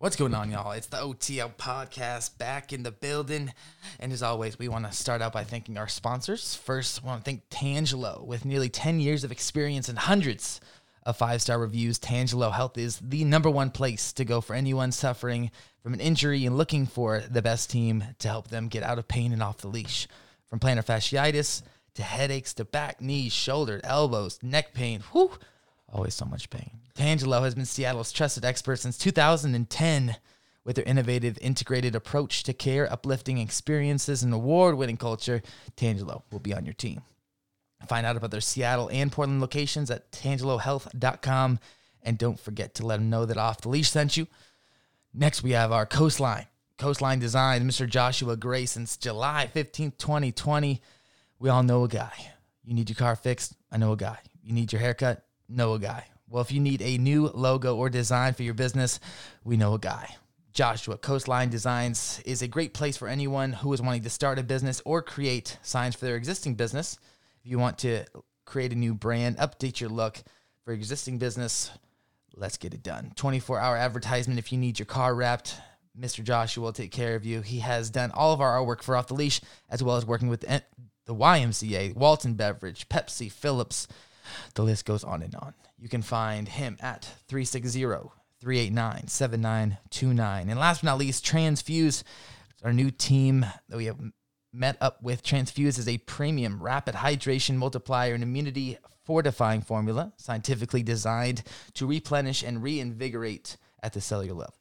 What's going on, y'all? It's the OTL podcast back in the building. And as always, we want to start out by thanking our sponsors. First, I want to thank Tangelo. With nearly 10 years of experience and hundreds of five star reviews, Tangelo Health is the number one place to go for anyone suffering from an injury and looking for the best team to help them get out of pain and off the leash. From plantar fasciitis to headaches to back, knees, shoulder, elbows, neck pain. Whew Always so much pain. Tangelo has been Seattle's trusted expert since 2010 with their innovative integrated approach to care, uplifting experiences, and award winning culture. Tangelo will be on your team. Find out about their Seattle and Portland locations at tangelohealth.com. And don't forget to let them know that Off the Leash sent you. Next, we have our Coastline. Coastline Design, Mr. Joshua Gray, since July 15th, 2020. We all know a guy. You need your car fixed? I know a guy. You need your haircut? Know a guy. Well, if you need a new logo or design for your business, we know a guy. Joshua Coastline Designs is a great place for anyone who is wanting to start a business or create signs for their existing business. If you want to create a new brand, update your look for existing business, let's get it done. 24 hour advertisement if you need your car wrapped. Mr. Joshua will take care of you. He has done all of our artwork for Off the Leash, as well as working with the YMCA, Walton Beverage, Pepsi, Phillips, the list goes on and on. You can find him at 360 389 7929. And last but not least, Transfuse, our new team that we have met up with. Transfuse is a premium rapid hydration multiplier and immunity fortifying formula scientifically designed to replenish and reinvigorate at the cellular level.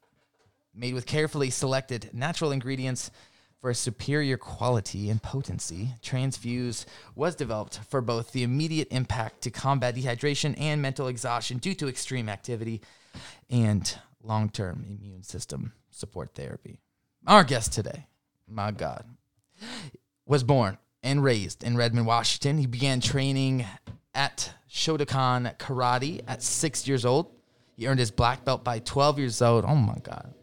Made with carefully selected natural ingredients for superior quality and potency, Transfuse was developed for both the immediate impact to combat dehydration and mental exhaustion due to extreme activity and long term immune system support therapy. Our guest today, my God, was born and raised in Redmond, Washington. He began training at Shotokan Karate at six years old. He earned his black belt by 12 years old. Oh my God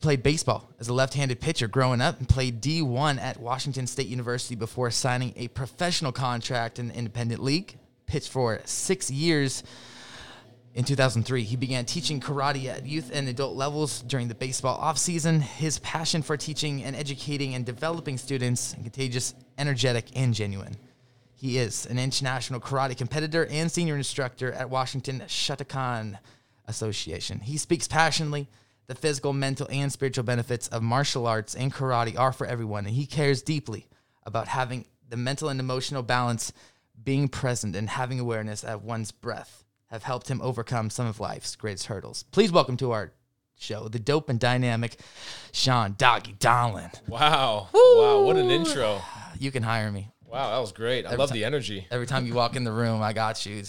played baseball as a left-handed pitcher growing up and played D1 at Washington State University before signing a professional contract in the independent league. Pitched for six years. In 2003, he began teaching karate at youth and adult levels during the baseball offseason. His passion for teaching and educating and developing students contagious, energetic, and genuine. He is an international karate competitor and senior instructor at Washington Shotokan Association. He speaks passionately the physical, mental, and spiritual benefits of martial arts and karate are for everyone, and he cares deeply about having the mental and emotional balance, being present, and having awareness of one's breath have helped him overcome some of life's greatest hurdles. Please welcome to our show the dope and dynamic Sean Doggy Donlin. Wow. Woo! Wow. What an intro. You can hire me. Wow. That was great. I every love the energy. Every time you walk in the room, I got you.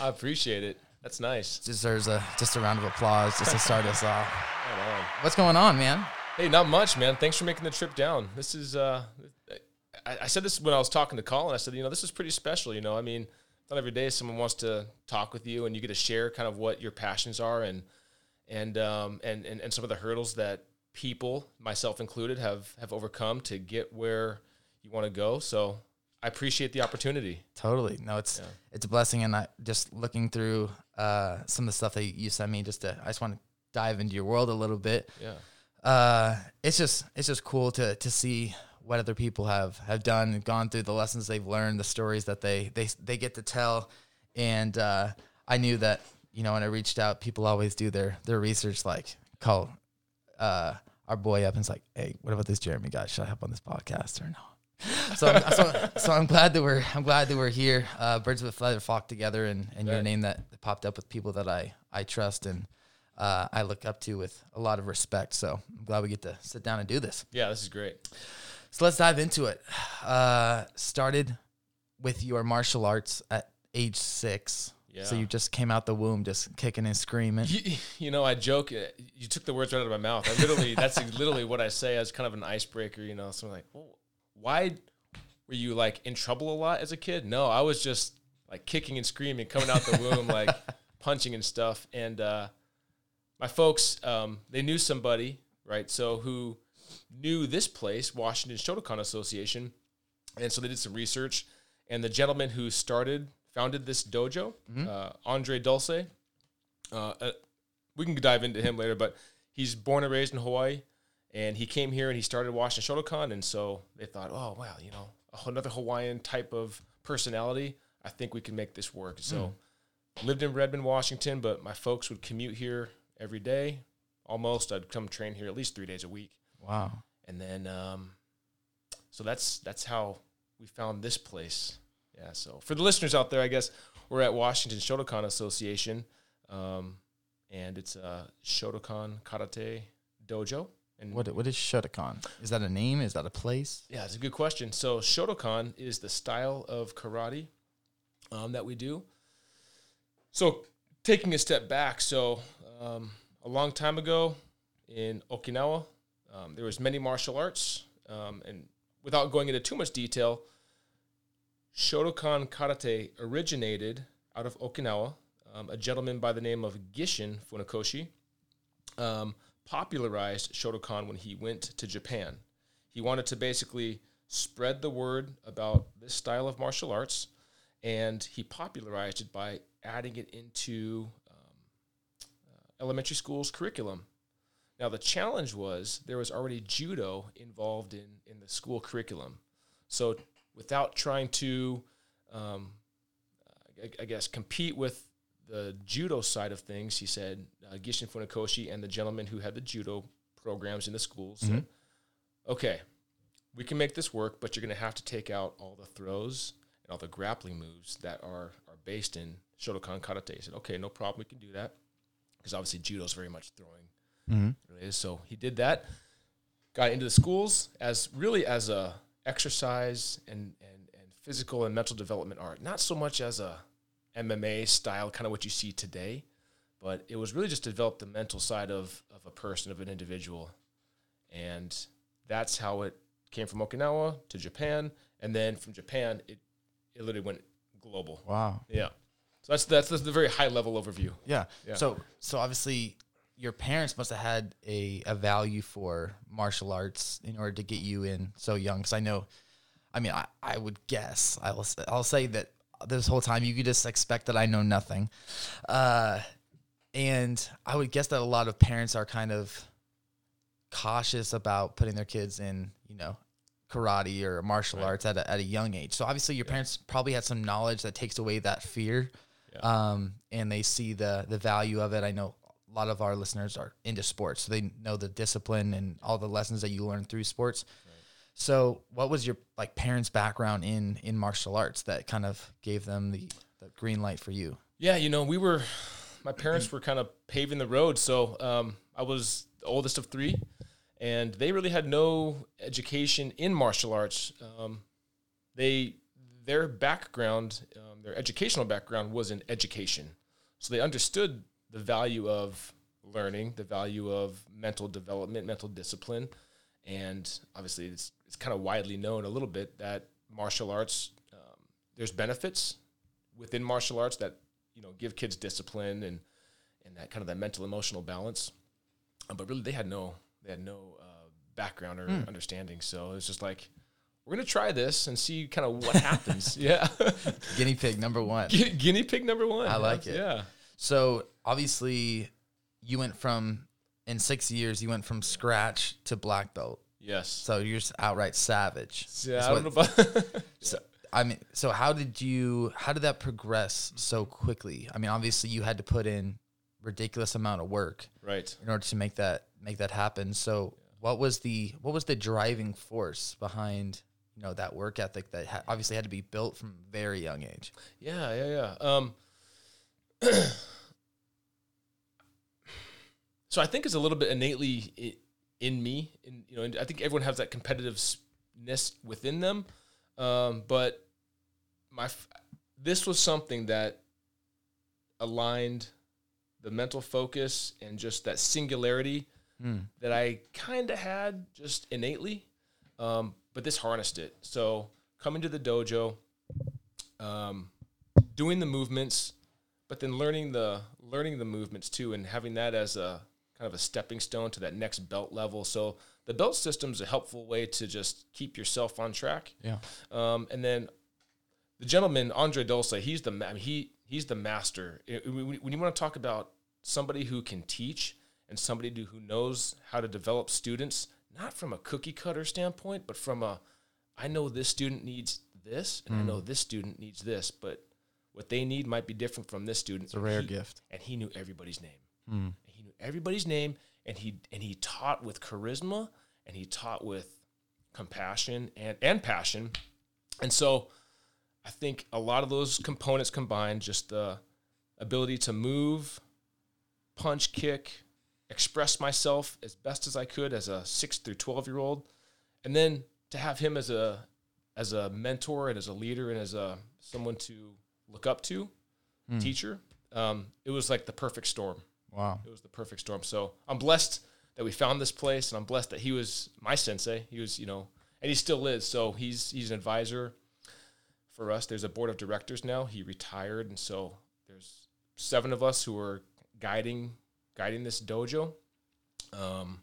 I appreciate it. That's nice. Deserves a just a round of applause just to start us off. What's going on, man? Hey, not much, man. Thanks for making the trip down. This is uh, I, I said this when I was talking to Colin. I said, you know, this is pretty special. You know, I mean, not every day someone wants to talk with you and you get to share kind of what your passions are and and um and and, and some of the hurdles that people, myself included, have have overcome to get where you want to go. So I appreciate the opportunity. Totally. No, it's yeah. it's a blessing, and I just looking through uh, some of the stuff that you sent me. Just to, I just want to dive into your world a little bit. Yeah. Uh, it's just it's just cool to to see what other people have have done, gone through the lessons they've learned, the stories that they they they get to tell, and uh, I knew that you know when I reached out, people always do their their research, like call uh, our boy up and it's like, hey, what about this Jeremy guy? Should I hop on this podcast or no? So, I'm, so, so I'm glad that we're I'm glad that we're here. Uh, Birds of a feather flock together, and, and right. your name that popped up with people that I I trust and uh, I look up to with a lot of respect. So I'm glad we get to sit down and do this. Yeah, this is great. So let's dive into it. Uh, started with your martial arts at age six. Yeah. So you just came out the womb just kicking and screaming. You, you, know, I joke. Uh, you took the words right out of my mouth. I literally, that's literally what I say as kind of an icebreaker. You know, someone like, oh, why were you like in trouble a lot as a kid? No, I was just like kicking and screaming, coming out the womb, like punching and stuff. And uh, my folks, um, they knew somebody, right? So who knew this place, Washington Shotokan Association, and so they did some research. And the gentleman who started, founded this dojo, mm-hmm. uh, Andre Dulce, uh, uh, we can dive into him later. But he's born and raised in Hawaii, and he came here and he started Washington Shotokan, and so they thought, oh wow, you know, another Hawaiian type of personality. I think we can make this work. So lived in Redmond, Washington, but my folks would commute here every day, almost. I'd come train here at least three days a week, Wow. and then um, so that's that's how we found this place. Yeah. So for the listeners out there, I guess we're at Washington Shotokan Association, um, and it's a Shotokan Karate Dojo. And What what is Shotokan? Is that a name? Is that a place? yeah, it's a good question. So Shotokan is the style of karate um, that we do. So taking a step back, so um, a long time ago in Okinawa, um, there was many martial arts, um, and without going into too much detail, Shotokan karate originated out of Okinawa. Um, a gentleman by the name of Gishin Funakoshi um, popularized Shotokan when he went to Japan. He wanted to basically spread the word about this style of martial arts, and he popularized it by adding it into um, uh, elementary school's curriculum. Now, the challenge was there was already judo involved in, in the school curriculum. So, without trying to, um, I, I guess, compete with the judo side of things, he said, uh, Gishin Funakoshi and the gentleman who had the judo programs in the schools said, okay, we can make this work, but you're going to have to take out all the throws and all the grappling moves that are, are based in Shotokan Karate. He said, okay, no problem, we can do that. Because obviously judo is very much throwing Mm-hmm. So he did that. Got into the schools as really as a exercise and and and physical and mental development art. Not so much as a MMA style, kind of what you see today, but it was really just to develop the mental side of of a person, of an individual, and that's how it came from Okinawa to Japan, and then from Japan it it literally went global. Wow. Yeah. So that's that's, that's the very high level overview. Yeah. Yeah. So so obviously your parents must have had a, a value for martial arts in order to get you in so young. Because I know, I mean, I, I would guess I will s- I'll say that this whole time you could just expect that I know nothing, uh, and I would guess that a lot of parents are kind of cautious about putting their kids in you know karate or martial Right. arts at a, at a young age. So obviously your parents probably had some knowledge that takes away that fear um, and they see the the value of it. I know a lot of our listeners are into sports, so they know the discipline and all the lessons that you learn through sports. So, what was your like parents' background in in martial arts that kind of gave them the, the green light for you? Yeah, you know, we were, my parents were kind of paving the road. So um, I was the oldest of three, and they really had no education in martial arts. Um, they, their background, um, their educational background was in education. So they understood the value of learning, the value of mental development, mental discipline. And obviously, it's, it's kind of widely known a little bit that martial arts, um, there's benefits within martial arts that you know give kids discipline and and that kind of that mental emotional balance. Uh, but really, they had no they had no uh, background or understanding. So it's just like we're gonna try this and see kind of what happens. yeah, Guinea pig number one. Gu- guinea pig number one. I like it. Yeah, So obviously, you went from in six years, you went from scratch to black belt. yes. So you're just outright savage. yeah, I don't know about. So I mean, so how did you? How did that progress so quickly? I mean, obviously you had to put in ridiculous amount of work right. in order to make that make that happen. So what was the what was the driving force behind you know that work ethic that ha- obviously had to be built from a very young age? Yeah, yeah, yeah. Um, so I think it's a little bit innately in me. In you know, and I think everyone has that competitiveness within them. Um, but my f- this was something that aligned the mental focus and just that singularity Mm. that I kind of had just innately, um, but this harnessed it. So coming to the dojo, um, doing the movements, but then learning the learning the movements too, and having that as a kind of a stepping stone to that next belt level. So the belt system is a helpful way to just keep yourself on track. Yeah. Um, and then the gentleman Andre Dulce, he's the I mean, he he's the master. When you want to talk about somebody who can teach and somebody do, who knows how to develop students, not from a cookie cutter standpoint, but from a, I know this student needs this, and I know this student needs this, but what they need might be different from this student. It's a rare He- gift. and he knew everybody's name. He knew everybody's name, and he and he taught with charisma, and he taught with compassion and and passion, and so I think a lot of those components combined, just the ability to move, punch, kick, express myself as best as I could as a six through twelve year old, and then to have him as a as a mentor and as a leader and as a someone to look up to, teacher. Um, it was like the perfect storm. Wow. It was the perfect storm. So I'm blessed that we found this place, and I'm blessed that he was my sensei. He was, you know, and he still is. So he's he's an advisor for us. There's a board of directors now. He retired, and so there's seven of us who are guiding guiding this dojo. Um,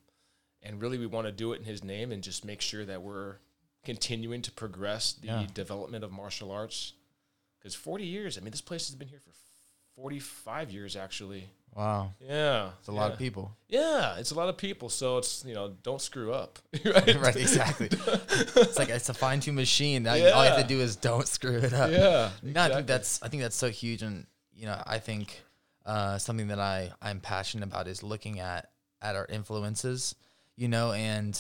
and really, we want to do it in his name and just make sure that we're continuing to progress the Yeah. development of martial arts. Because 40 years, I mean, this place has been here for 45 years, actually. Wow. Yeah, It's a lot yeah. of people. Yeah, it's a lot of people, so it's you know don't screw up, right? right, exactly. it's like it's a fine tuned machine. Now you- All you have to do is don't screw it up. Yeah, No, I think that's I think that's so huge, and you know, I think uh, something that I I'm passionate about is looking at at our influences, you know, and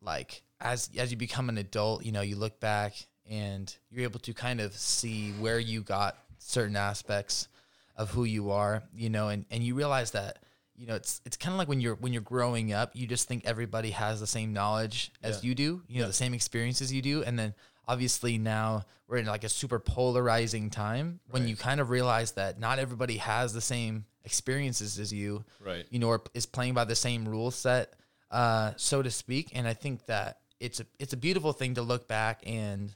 like as as you become an adult, you know, you look back and you're able to kind of see where you got certain aspects of who you are, you know, and and you realize that you know it's it's kind of like when you're when you're growing up, you just think everybody has the same knowledge as Yeah. you do, you know, the same experiences you do, and then obviously now we're in like a super polarizing time when Right. you kind of realize that not everybody has the same experiences as you, Right. you know, or is playing by the same rule set, uh, so to speak. And I think that it's a it's a beautiful thing to look back and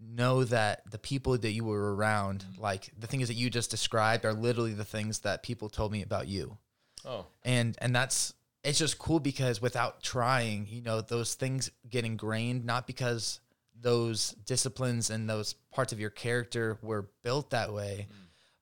know that the people that you were around, mm-hmm. like the things that you just described, are literally the things that people told me about you. Oh, and and that's it's just cool because without trying you know those things get ingrained not because those disciplines and those parts of your character were built that way mm.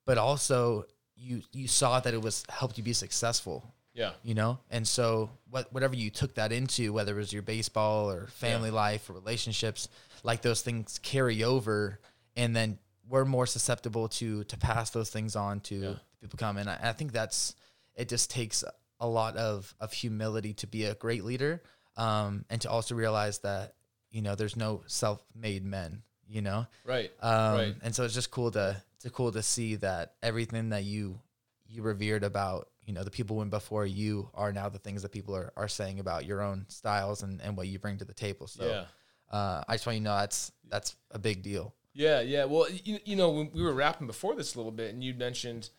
but also you you saw that it was helped you be successful. Yeah, you know? And so what whatever you took that into whether it was your baseball or family life or relationships like those things carry over and then we're more susceptible to to pass those things on to Yeah. people come and I, I think that's it just takes a lot of of humility to be a great leader um and to also realize that you know there's no self-made men you know right, um, right. and so it's just cool to to cool to see that everything that you you revered about you know the people who went before you are now the things that people are, are saying about your own styles and, and what you bring to the table so yeah, uh, i just want you to know that's that's a big deal yeah, yeah. Well, you, you know, when we were wrapping before this a little bit, and you mentioned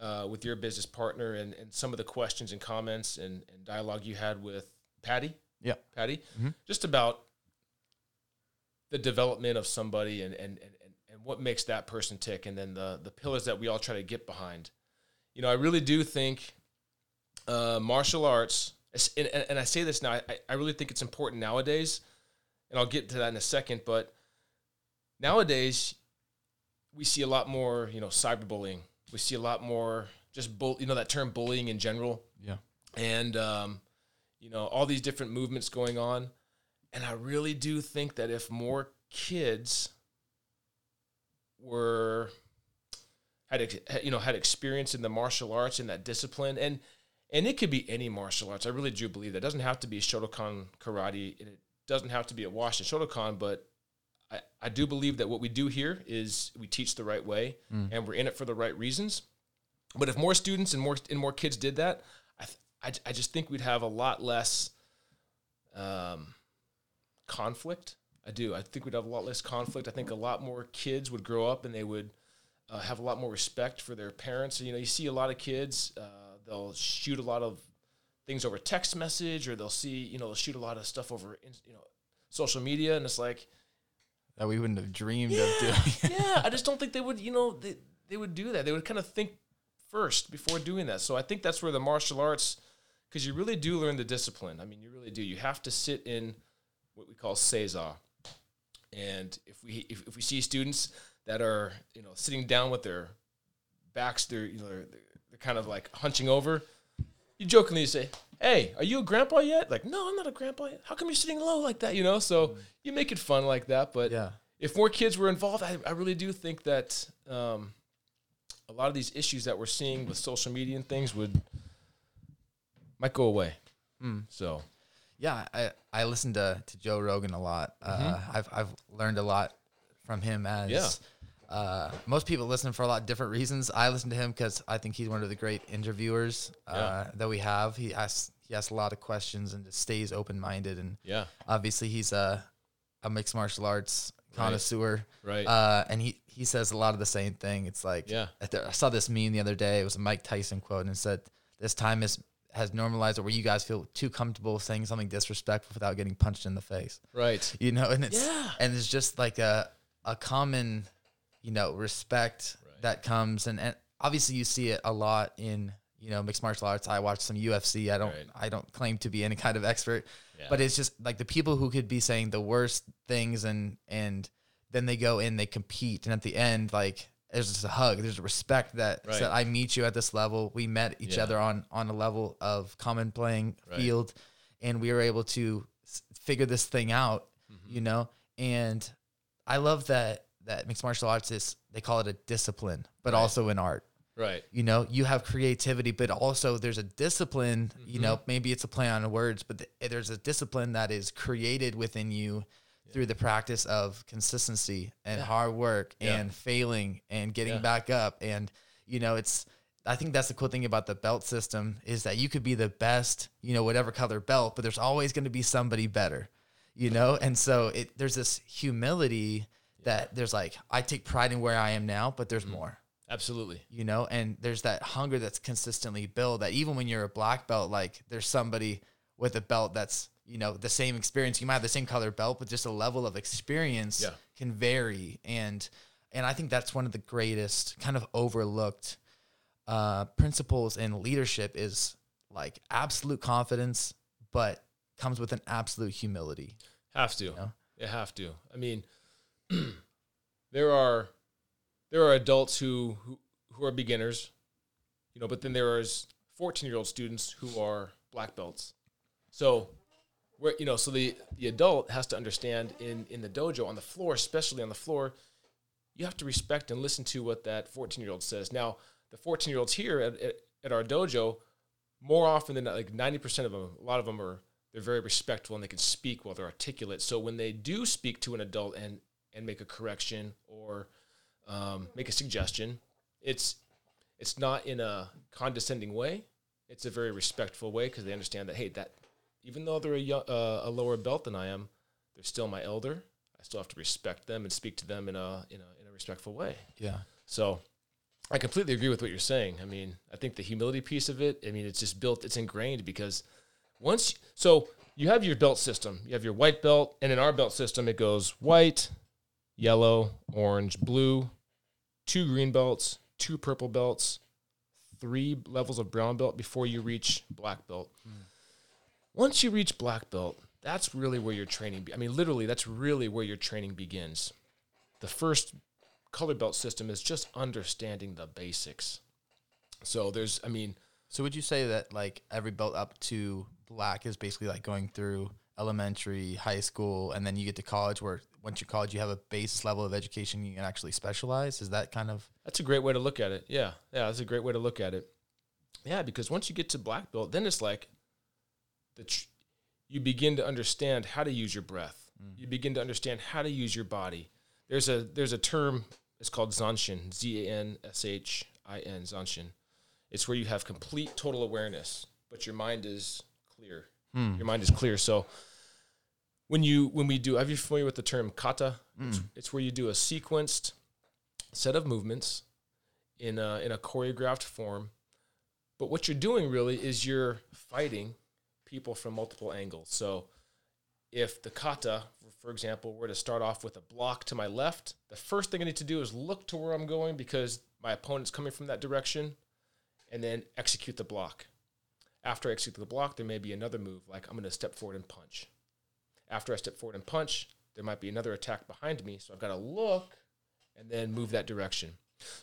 uh, with your business partner and, and some of the questions and comments and, and dialogue you had with Patty, yeah Patty, Mhm. just about the development of somebody and, and, and, and- what makes that person tick, and then the, the pillars that we all try to get behind. You know, I really do think uh, martial arts, and, and, and I say this now, I, I really think it's important nowadays, and I'll get to that in a second, but nowadays we see a lot more, you know, cyberbullying. We see a lot more just, bull, you know, that term bullying in general. Yeah. And um, you know all these different movements going on. And i really do think that if more kids were had you know had experience in the martial arts and that discipline and and it could be any martial arts i really do believe that. It doesn't have to be shotokan karate it doesn't have to be a Washington shotokan but I, I do believe that what we do here is we teach the right way and we're in it for the right reasons but if more students and more and more kids did that, I th- I, I just think we'd have a lot less um, conflict. I do. I think we'd have a lot less conflict. I think a lot more kids would grow up and they would uh, have a lot more respect for their parents. You know, you see a lot of kids. Uh, they'll shoot a lot of things over text message, or they'll see you know they'll shoot a lot of stuff over in- you know social media, and it's like that we wouldn't have dreamed of doing yeah, I just don't think they would, you know, they, they would do that. They would kind of think first before doing that. So I think that's where the martial arts, because you really do learn the discipline. I mean, you really do. You have to sit in what we call seiza. And if we if, if we see students that are you know sitting down with their backs, their you know their you're kind of like hunching over, you jokingly say, "Hey, are you a grandpa yet?" Like, "No, I'm not a grandpa yet." How come you're sitting low like that? You know, so you make it fun like that. But Yeah. if more kids were involved, I, I really do think that um, a lot of these issues that we're seeing with social media and things would might go away. Mm. So Yeah, I, I listen to, to Joe Rogan a lot. Uh, I've I've learned a lot from him as Yeah. Uh, most people listen for a lot of different reasons. I listen to him because I think he's one of the great interviewers uh, Yeah. that we have. He asks he asks a lot of questions and just stays open minded. And yeah, obviously he's a a mixed martial arts connoisseur. right. Uh, and he, he says a lot of the same thing. It's like, Yeah. I I saw this meme the other day. It was a Mike Tyson quote, and it said, "This time is has normalized it where you guys feel too comfortable saying something disrespectful without getting punched in the face." right. You know, and it's Yeah. and it's just like a a common, you know, respect Right. that comes, and, and obviously you see it a lot in you know mixed martial arts. I watch some UFC. I don't Right. I don't claim to be any kind of expert, Yeah. but it's just like the people who could be saying the worst things and and then they go in they compete and at the end like there's just a hug there's a respect that Right. said i meet you at this level we met each Yeah. other on on a level of common playing Right. field and we were able to s- figure this thing out Mm-hmm. you know and i love that that mixed martial arts is they call it a discipline but Right. also an art right. you know you have creativity but also there's a discipline you Mm-hmm. know maybe it's a play on words but th- there's a discipline that is created within you through the practice of consistency and Yeah. hard work Yeah. and failing and getting back up and you know it's i think that's the cool thing about the belt system is that you could be the best you know whatever color belt but there's always going to be somebody better you know and so it there's this humility that there's like i take pride in where i am now but there's more Absolutely. you know and there's that hunger that's consistently built that even when you're a black belt like there's somebody with a belt that's you know the same experience you might have the same color belt but just a level of experience Yeah. can vary and and i think that's one of the greatest kind of overlooked uh principles in leadership is like absolute confidence but comes with an absolute humility Have to. know? You have to. I mean, there are there are adults who, who who are beginners, you know, but then there is 14 year old students who are black belts. So, where you know, so the the adult has to understand in in the dojo on the floor, especially on the floor, you have to respect and listen to what that 14 year old says. Now, the 14 year olds here at, at, at our dojo, more often than not, like 90% of them, a lot of them are they're very respectful and they can speak while they're articulate. So when they do speak to an adult and and make a correction or um, make a suggestion, it's it's not in a condescending way. It's a very respectful way because they understand that hey, that even though they're a, yo- uh, a lower belt than I am, they're still my elder. I still have to respect them and speak to them in a in a in a respectful way. yeah So I completely agree with what you're saying. I mean, I think the humility piece of it, I mean, it's just built, it's ingrained because once, so you have your belt system, you have your white belt, and in our belt system, it goes white, yellow, orange, blue, two green belts, two purple belts, three levels of brown belt before you reach black belt. Once you reach black belt, that's really where your training, be- I mean, literally, that's really where your training begins. The first color belt system is just understanding the basics. So there's, I mean, So would you say that like every belt up to black is basically like going through elementary, high school, and then you get to college where once you're college you have a base level of education you can actually specialize? Is that kind of that's a great way to look at it. Yeah, yeah, that's a great way to look at it. Yeah, because once you get to black belt, then it's like the tr- you begin to understand how to use your breath. Mm. You begin to understand how to use your body. There's a there's a term. It's called zanshin. Z a n s h i n zanshin. It's where you have complete total awareness, but your mind is clear. Hmm. Your mind is clear. So when you when we do, are you familiar with the term kata? It's, mm. it's where you do a sequenced set of movements in a, in a choreographed form. But what you're doing really is you're fighting people from multiple angles. So if the kata, for example, were to start off with a block to my left, the first thing I need to do is look to where I'm going because my opponent's coming from that direction and then execute the block. After I execute the block, there may be another move, like I'm going to step forward and punch. After I step forward and punch, there might be another attack behind me. So I've got to look and then move that direction.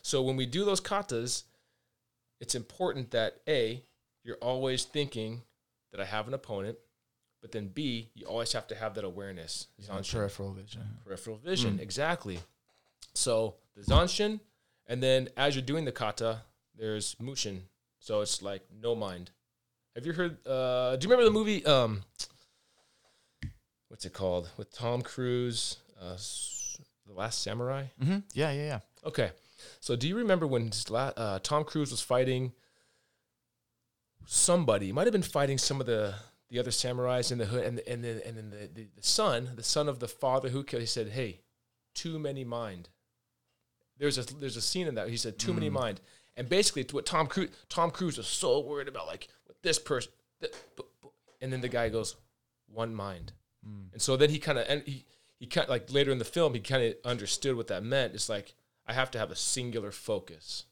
So when we do those katas, it's important that a you're always thinking that I have an opponent, but then b you always have to have that awareness. Zanshin, peripheral vision. peripheral vision, exactly. So the zanshin, and then as you're doing the kata, there's mushin. So it's like no mind. Have you heard? Uh, do you remember the movie? Um, what's it called with Tom Cruise? Uh, the Last Samurai. Mm-hmm. Yeah, yeah, yeah. Okay. So do you remember when la- uh, Tom Cruise was fighting somebody? He might have been fighting some of the the other samurais in the hood, and and then and then the, the, the son, the son of the father who killed. He said, "Hey, too many mind." There's a there's a scene in that he said, "Too many mind," and basically, what Tom Cruise Tom Cruise was so worried about, like with this person, th- bu- bu- and then the guy goes, "One mind," and so then he kind of and he he kind like later in the film he kind of understood what that meant. It's like I have to have a singular focus.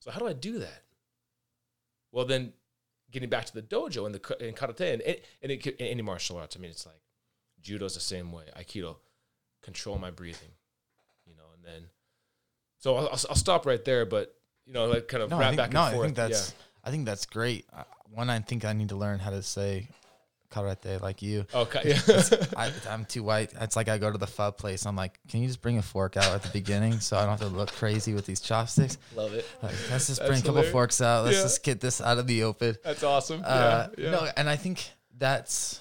So how do I do that? Well, then getting back to the dojo and the and karate and and it, could- any martial arts. I mean, it's like judo's the same way. Aikido, control my breathing, you know, and then so I'll, I'll, I'll stop right there. But you know, like kind of No, wrap think, back and no, forth. I think that's I think that's great. Uh, One, I think I need to learn how to say karate like you. Okay. Yeah. I, I'm too white. It's like I go to the pho place. I'm like, can you just bring a fork out at the beginning so I don't have to look crazy with these chopsticks? Love it. Like, let's just That's bring a couple forks out. Let's Yeah. just get this out of the open. That's awesome. Uh, yeah. Yeah. No, and I think that's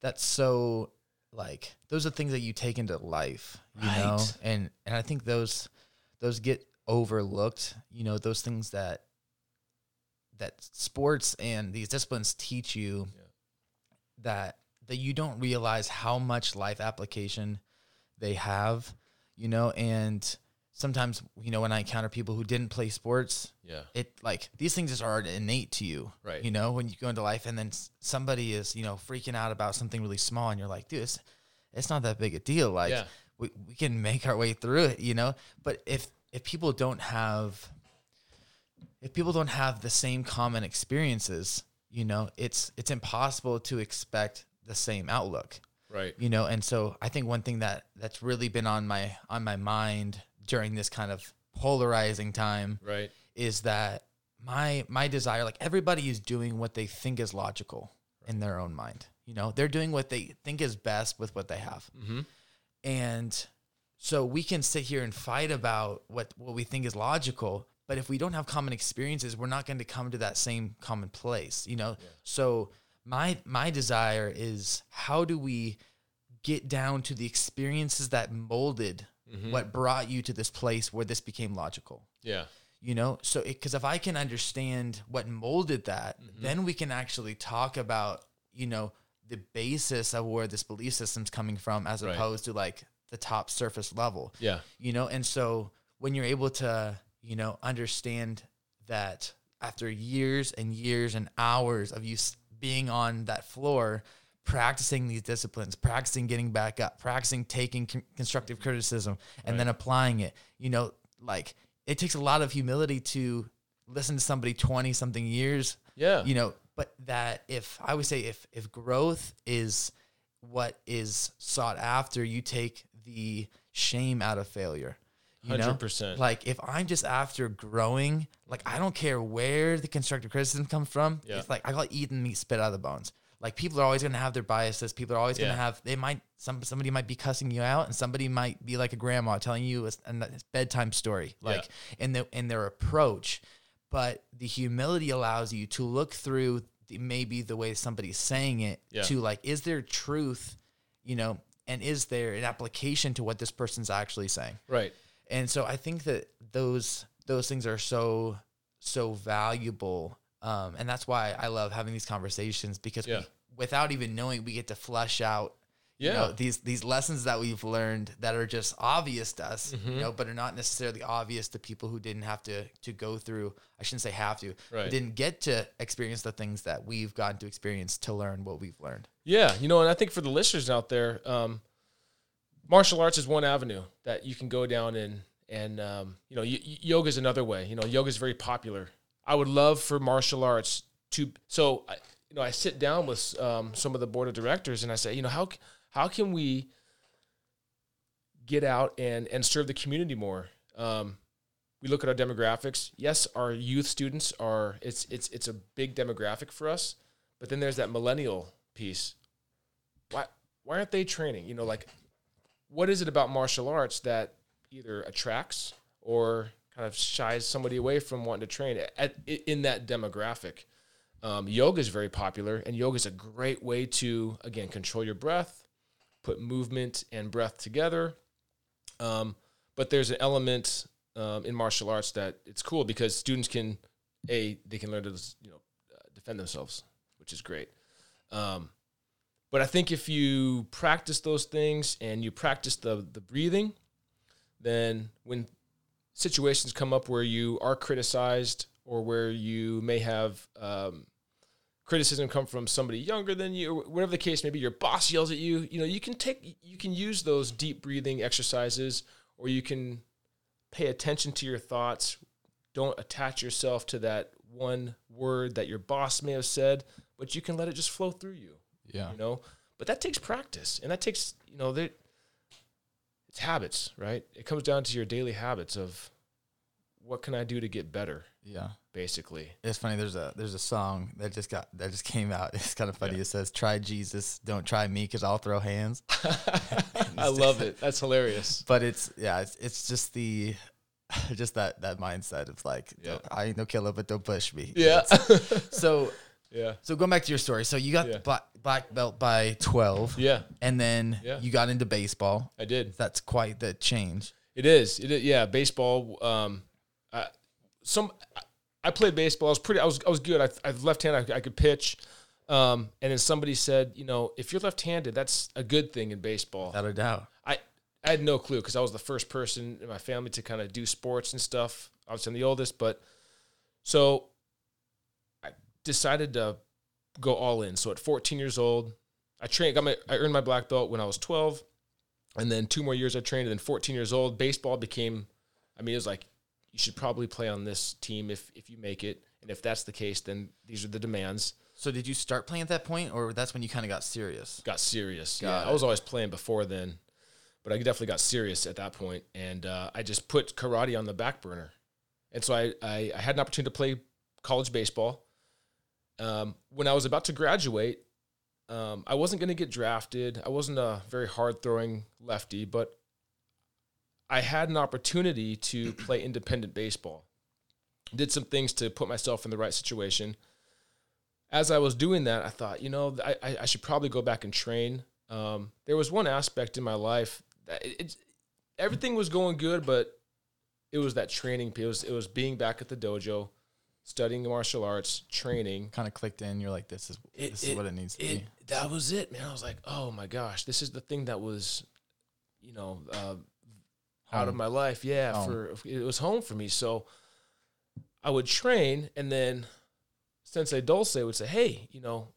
that's so like those are things that you take into life, you know, and and I think those those get overlooked. You know, those things that that sports and these disciplines teach you Yeah. That that you don't realize how much life application they have, you know, and sometimes you know when I encounter people who didn't play sports, yeah. it like these things just are innate to you Right. you know when you go into life and then somebody is you know freaking out about something really small and you're like dude it's, it's not that big a deal like Yeah. we, we can make our way through it you know but if if people don't have if people don't have the same common experiences you know it's it's impossible to expect the same outlook Right. you know and so i think one thing that that's really been on my on my mind during this kind of polarizing time Right. is that my my desire like everybody is doing what they think is logical in their own mind you know they're doing what they think is best with what they have Mhm. and so we can sit here and fight about what what we think is logical but if we don't have common experiences we're not going to come to that same common place you know? So my my desire is how do we get down to the experiences that molded mm-hmm. what brought you to this place where this became logical? Yeah. you know? So because if i can understand what molded that mm-hmm. then we can actually talk about you know the basis of where this belief system's coming from as Right. opposed to like the top surface level. Yeah. you know? And so when you're able to you know understand that after years and years and hours of you being on that floor practicing these disciplines practicing getting back up practicing taking con- constructive criticism and then applying it you know like it takes a lot of humility to listen to somebody 20 something years Yeah. you know but that if i would say if if growth is what is sought after you take the shame out of failure you know 100%. like if i'm just after growing like i don't care where the constructive criticism comes from Yeah. it's like i call it eating meat spit out of the bones like people are always going to have their biases people are always gonna have they might some somebody might be cussing you out and somebody might be like a grandma telling you a, a bedtime story like in the in their approach but the humility allows you to look through the, maybe the way somebody's saying it Yeah. to like is there truth you know and is there an application to what this person's actually saying Right. And so i think that those those things are so so valuable um, and that's why i love having these conversations because Yeah. we, without even knowing we get to flesh out you Yeah. know, these these lessons that we've learned that are just obvious to us, Mm-hmm. you know, but are not necessarily obvious to people who didn't have to to go through. I shouldn't say have to, Right. didn't get to experience the things that we've gotten to experience to learn what we've learned. Yeah, you know, and I think for the listeners out there, um, martial arts is one avenue that you can go down and and um, you know, y- yoga is another way. You know, yoga is very popular. I would love for martial arts to. So, I, you know, I sit down with um, some of the board of directors and I say, you know, how how can we get out and and serve the community more? Um, we look at our demographics. Yes, our youth students are it's it's it's a big demographic for us, but then there's that millennial piece. Why why aren't they training? You know, like what is it about martial arts that either attracts or kind of shies somebody away from wanting to train at, in that demographic? Um, yoga is very popular, and yoga is a great way to again control your breath, put movement and breath together. Um, but there's an element um, in martial arts that it's cool because students can a they can learn to you know defend themselves, which is great. Um, but I think if you practice those things and you practice the the breathing, then when situations come up where you are criticized or where you may have um, criticism come from somebody younger than you, or whatever the case may be, your boss yells at you. You know, you can take you can use those deep breathing exercises, or you can pay attention to your thoughts. Don't attach yourself to that one word that your boss may have said, but you can let it just flow through you. Yeah. You know, but that takes practice, and that takes you know that it's habits, right? It comes down to your daily habits of what can I do to get better. Yeah. Basically. It's funny. There's a there's a song that just got that just came out. It's kind of funny. Yeah. It says, "Try Jesus, don't try me, because I'll throw hands." I love it. That's hilarious. But it's yeah, it's, it's just the just that that mindset of like, Yeah. I ain't no killer, but don't push me. Yeah. So yeah. so going back to your story. So you got Yeah. the black, black belt by twelve. Yeah. And then Yeah. you got into baseball. I did. That's quite the change. It is. It is. Yeah. Baseball. Um, uh, some. I- I played baseball. I was pretty. I was. I was good. I, I left hand. I, I could pitch. Um, and then somebody said, you know, if you're left-handed, that's a good thing in baseball. Without a doubt. I I had no clue because I was the first person in my family to kind of do sports and stuff. Obviously, I'm the oldest, but so I decided to go all in. So at 14 years old, I trained. Got my I earned my black belt when I was 12, and then two more years I trained. And then 14 years old, baseball became. I mean, it was like you should probably play on this team if if you make it, and if that's the case, then these are the demands. So did you start playing at that point, or that's when you kind of got serious? got serious. Got yeah, I was always playing before then, but I definitely got serious at that point, and uh, I just put karate on the back burner. And so I, I, I had an opportunity to play college baseball. Um, when I was about to graduate, um, I wasn't going to get drafted. I wasn't a very hard throwing lefty, but I had an opportunity to play independent baseball. Did some things to put myself in the right situation as I was doing that, I thought, you know, I, I, I should probably go back and train. Um, there was one aspect in my life that it, it's everything was going good, but it was that training. It was it was being back at the dojo, studying martial arts, training. Kind of clicked in. You're like, this is It- this is it- what it needs to It, be. that was it, man. I was like, oh my gosh, this is the thing that was, you know, uh, out of my life. Yeah, Home. for it was home for me. So I would train, and then Sensei Dulce would say, "Hey, you know,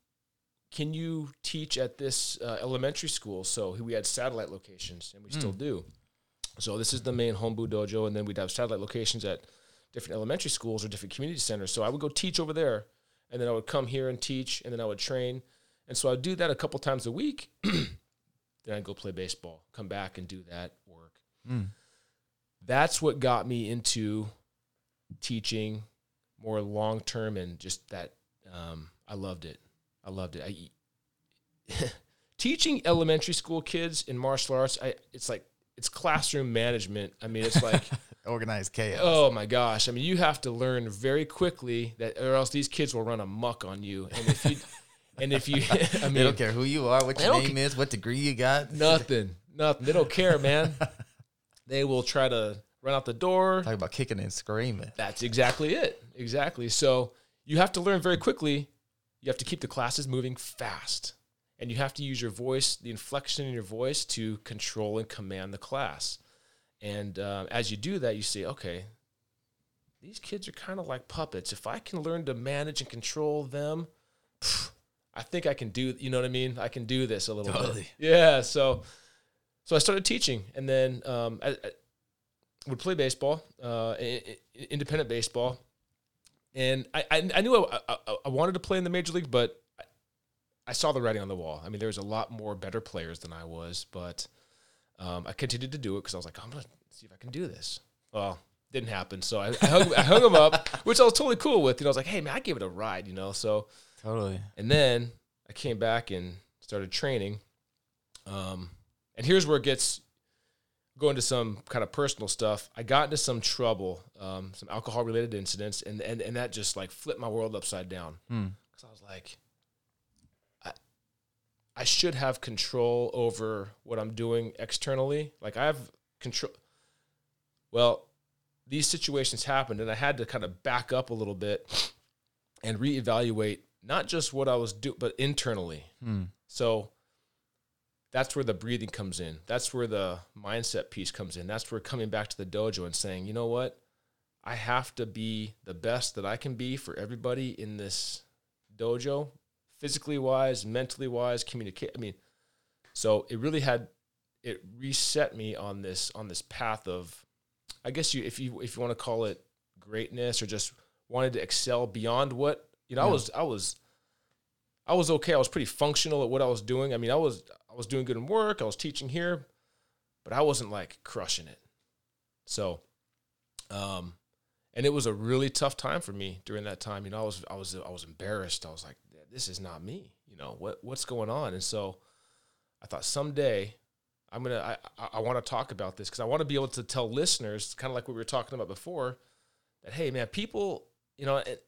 can you teach at this uh, elementary school?" So we had satellite locations, and we still Mm. do. So this is the main Hombu dojo, and then we'd have satellite locations at different elementary schools or different community centers. So I would go teach over there, and then I would come here and teach, and then I would train. And so I'd do that a couple times a week. then I'd go play baseball, come back and do that work. Mm. That's what got me into teaching more long term and just that. Um, I loved it. I loved it. I, teaching elementary school kids in martial arts, I, it's like it's classroom management. I mean, it's like Organized chaos. Oh my gosh! I mean, you have to learn very quickly that, or else these kids will run amok on you. And if you, and if you, I mean, they don't care who you are, what your don't name is, what degree you got. nothing, nothing. They don't care, man. they will try to run out the door. Talk about kicking and screaming. That's exactly it. Exactly. So you have to learn very quickly. You have to keep the classes moving fast, and you have to use your voice, the inflection in your voice, to control and command the class. And uh, as you do that, you see, okay, these kids are kind of like puppets. If I can learn to manage and control them, pff, I think I can do. You know what I mean? I can do this a little Totally. bit. Yeah. So, so I started teaching, and then um, I, I would play baseball, uh, independent baseball, and I, I, I knew I, I, I wanted to play in the major league, but I, I saw the writing on the wall. I mean, there was a lot more better players than I was, but um, I continued to do it because I was like, I'm gonna see if I can do this. Well, didn't happen. So I, I, hung, I hung him up, which I was totally cool with. You know, I was like, hey man, I gave it a ride. You know, so Totally. and then I came back and started training. Um, and here's where it gets going to some kind of personal stuff. I got into some trouble, um, some alcohol related incidents, and, and and that just like flipped my world upside down. Hmm. Because I was like, I should have control over what I'm doing externally. Like I have control. Well, these situations happened, and I had to kind of back up a little bit and reevaluate not just what I was doing, but internally. Hmm. So that's where the breathing comes in. That's where the mindset piece comes in. That's where coming back to the dojo and saying, you know what? I have to be the best that I can be for everybody in this dojo, physically wise, mentally wise, communicate. I mean, so it really had it reset me on this on this path of, I guess you if you if you want to call it greatness or just wanted to excel beyond what you know. I was I was I was okay. I was pretty functional at what I was doing. I mean, I was I was doing good in work. I was teaching here, but I wasn't like crushing it. So, um, and it was a really tough time for me during that time. You know, I was I was I was embarrassed. I was like, this is not me. You know what what's going on? And so, I thought someday I'm gonna I I, want to talk about this because I want to be able to tell listeners, kind of like what we were talking about before, that hey man, people you know it,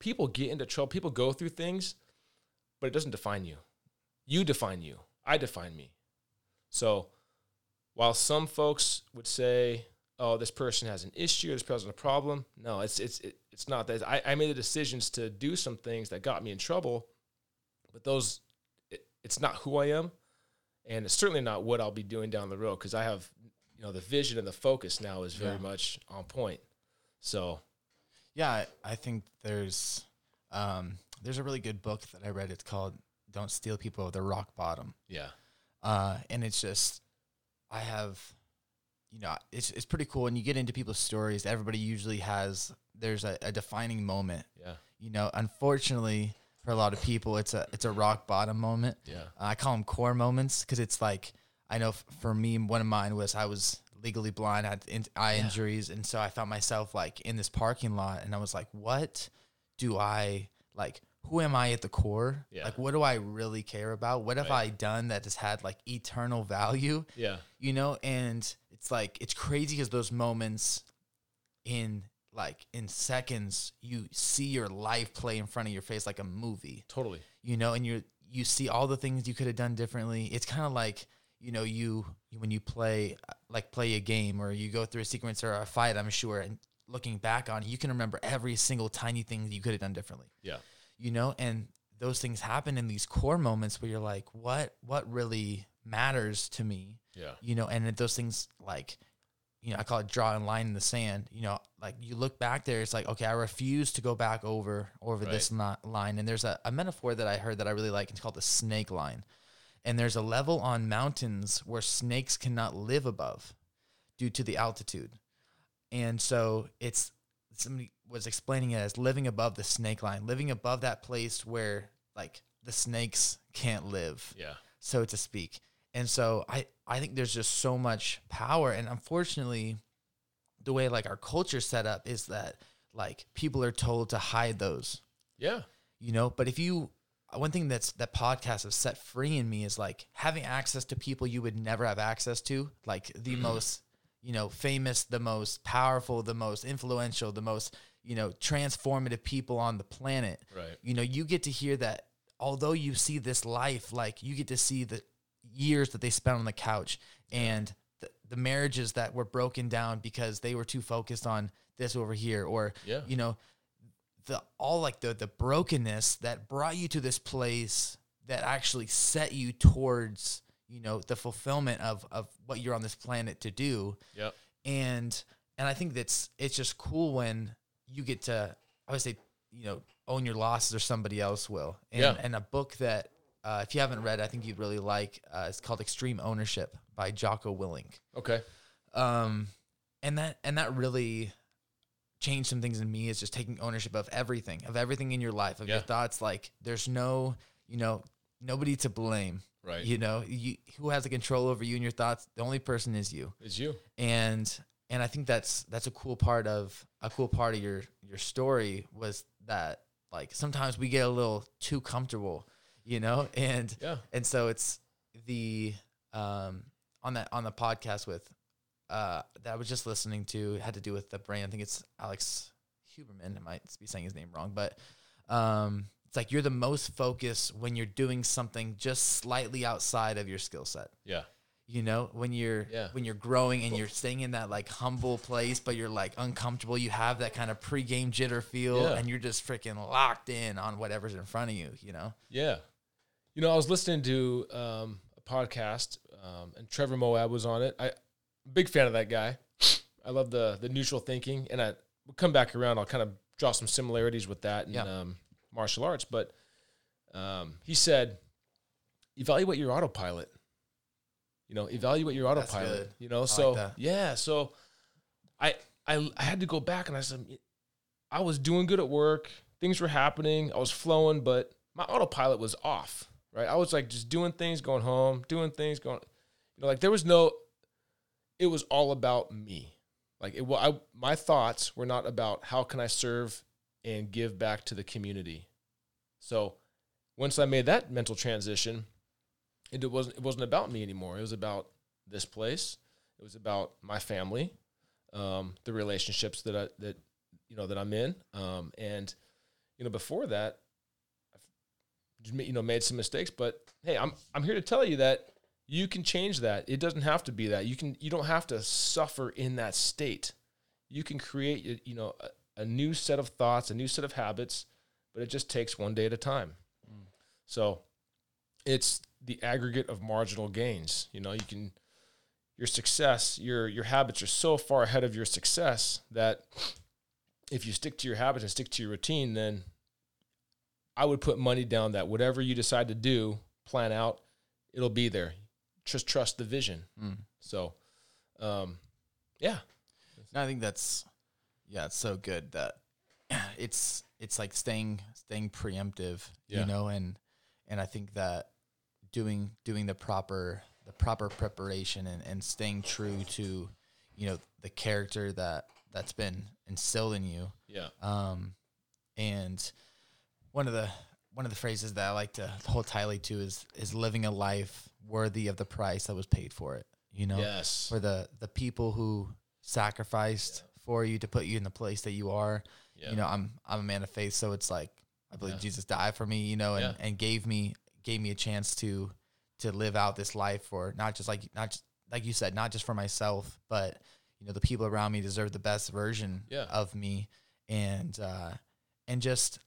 people get into trouble, people go through things, but it doesn't define you. You define you. I define me. So while some folks would say, "Oh, this person has an issue, this person has a problem," no, it's it's it, it's not that. I, I made the decisions to do some things that got me in trouble, but those it, it's not who I am, and it's certainly not what I'll be doing down the road because I have you know the vision and the focus now is very Yeah. much on point. So Yeah, I, think there's um, there's a really good book that I read. It's called "Don't Steal People Their Rock Bottom," yeah, uh, and it's just I have, you know, it's it's pretty cool. And you get into people's stories. Everybody usually has there's a, a defining moment. yeah, You know, unfortunately for a lot of people, it's a it's a rock bottom moment. yeah, I call them core moments because it's like I know f- for me, one of mine was I was legally blind, I had in- eye Yeah. injuries, and so I found myself like in this parking lot, and I was like, "What do I like? Who am I at the core? Yeah. Like, what do I really care about? What have Right. I done that has had like eternal value? yeah, You know?" And it's like it's crazy because those moments in like in seconds you see your life play in front of your face like a movie totally. you know, and you you see all the things you could have done differently. It's kind of like you know you when you play like play a game or you go through a sequence or a fight. I'm sure, and looking back on it, you can remember every single tiny thing that you could have done differently. Yeah, You know, and those things happen in these core moments where you're like, what what really matters to me? Yeah, you know, and those things like, you know, I call it drawing a line in the sand. You know, like you look back there, it's like, okay, I refuse to go back over over this li- line. And there's a, a metaphor that I heard that I really like. It's called the snake line. And there's a level on mountains where snakes cannot live above due to the altitude. And so it's somebody was explaining it as living above the snake line, living above that place where like the snakes can't live yeah, so to speak. And so I I think there's just so much power. And unfortunately the way like our culture set up is that like people are told to hide those, yeah, you know, but if you one thing that's that podcasts have set free in me is like having access to people you would never have access to, like the mm-hmm. most, you know, famous, the most powerful, the most influential, the most, you know, transformative people on the planet. Right, you know you get to hear that although you see this life like you get to see the years that they spent on the couch and the, the marriages that were broken down because they were too focused on this over here or Yeah. you know the all like the the brokenness that brought you to this place that actually set you towards you know the fulfillment of of what you're on this planet to do yeah, and and I think that's it's just cool when you get to I would say you know own your losses or somebody else will. And, Yeah. and a book that uh, if you haven't read, I think you'd really like. Uh, it's called Extreme Ownership by Jocko Willink. okay, Um, and that and that really changed some things in me is just taking ownership of everything, of everything in your life, of your thoughts. Like there's no, you know, nobody to blame. right. You know, you who has the control over you and your thoughts? The only person is you It's you. and and I think that's that's a cool part of a cool part of your your story was that like sometimes we get a little too comfortable, you know, and Yeah. and so it's the um on that on the podcast with uh that I was just listening to had to do with the brain. I think it's Alex Huberman. I might be saying his name wrong, but um it's like you're the most focused when you're doing something just slightly outside of your skill set Yeah. you know when you're Yeah. when you're growing and you're staying in that like humble place but you're like uncomfortable you have that kind of pre-game jitter feel Yeah. and you're just freaking locked in on whatever's in front of you you know Yeah. You know, I was listening to um, a podcast, um, and Trevor Moawad was on it. I big fan of that guy. I love the the neutral thinking, and I we'll come back around. I'll kind of draw some similarities with that and Yeah. um, martial arts. But um, he said, evaluate your autopilot. You know, evaluate your autopilot. You know, like so that. yeah, so I, I I had to go back and I said, I was doing good at work. Things were happening. I was flowing, but my autopilot was off. Right, I was like just doing things, going home, doing things, going. You know, like there was no. It was all about me. Like it, wa- I, my thoughts were not about how can I serve and give back to the community. So, once I made that mental transition, it wasn't it wasn't about me anymore. It was about this place. It was about my family, um, the relationships that I that you know that I'm in, um, and you know before that, you know made some mistakes. But hey, I'm I'm here to tell you that you can change that. It doesn't have to be that. You can you don't have to suffer in that state. You can create you know a, a new set of thoughts, a new set of habits, but it just takes one day at a time. Mm. So it's the aggregate of marginal gains. You know, you can your success, your your habits are so far ahead of your success that if you stick to your habits and stick to your routine, then I would put money down that whatever you decide to do, plan out, it'll be there. Just trust the vision. Mm. So, um, yeah, And I think that's yeah, it's so good that it's it's like staying staying preemptive, Yeah. you know, and and I think that doing doing the proper the proper preparation and, and staying true to, you know, the character that that's been instilled in you. yeah, Um and one of the one of the phrases that I like to hold tightly to is is living a life worthy of the price that was paid for it. You know? yes, for the the people who sacrificed for you to put you in the place that you are. yeah, You know, I'm I'm a man of faith, so it's like I believe Yeah. Jesus died for me, you know, and, Yeah. and gave me gave me a chance to to live out this life for not just like not just like you said, not just for myself, but you know, the people around me deserve the best version Yeah. of me and uh and just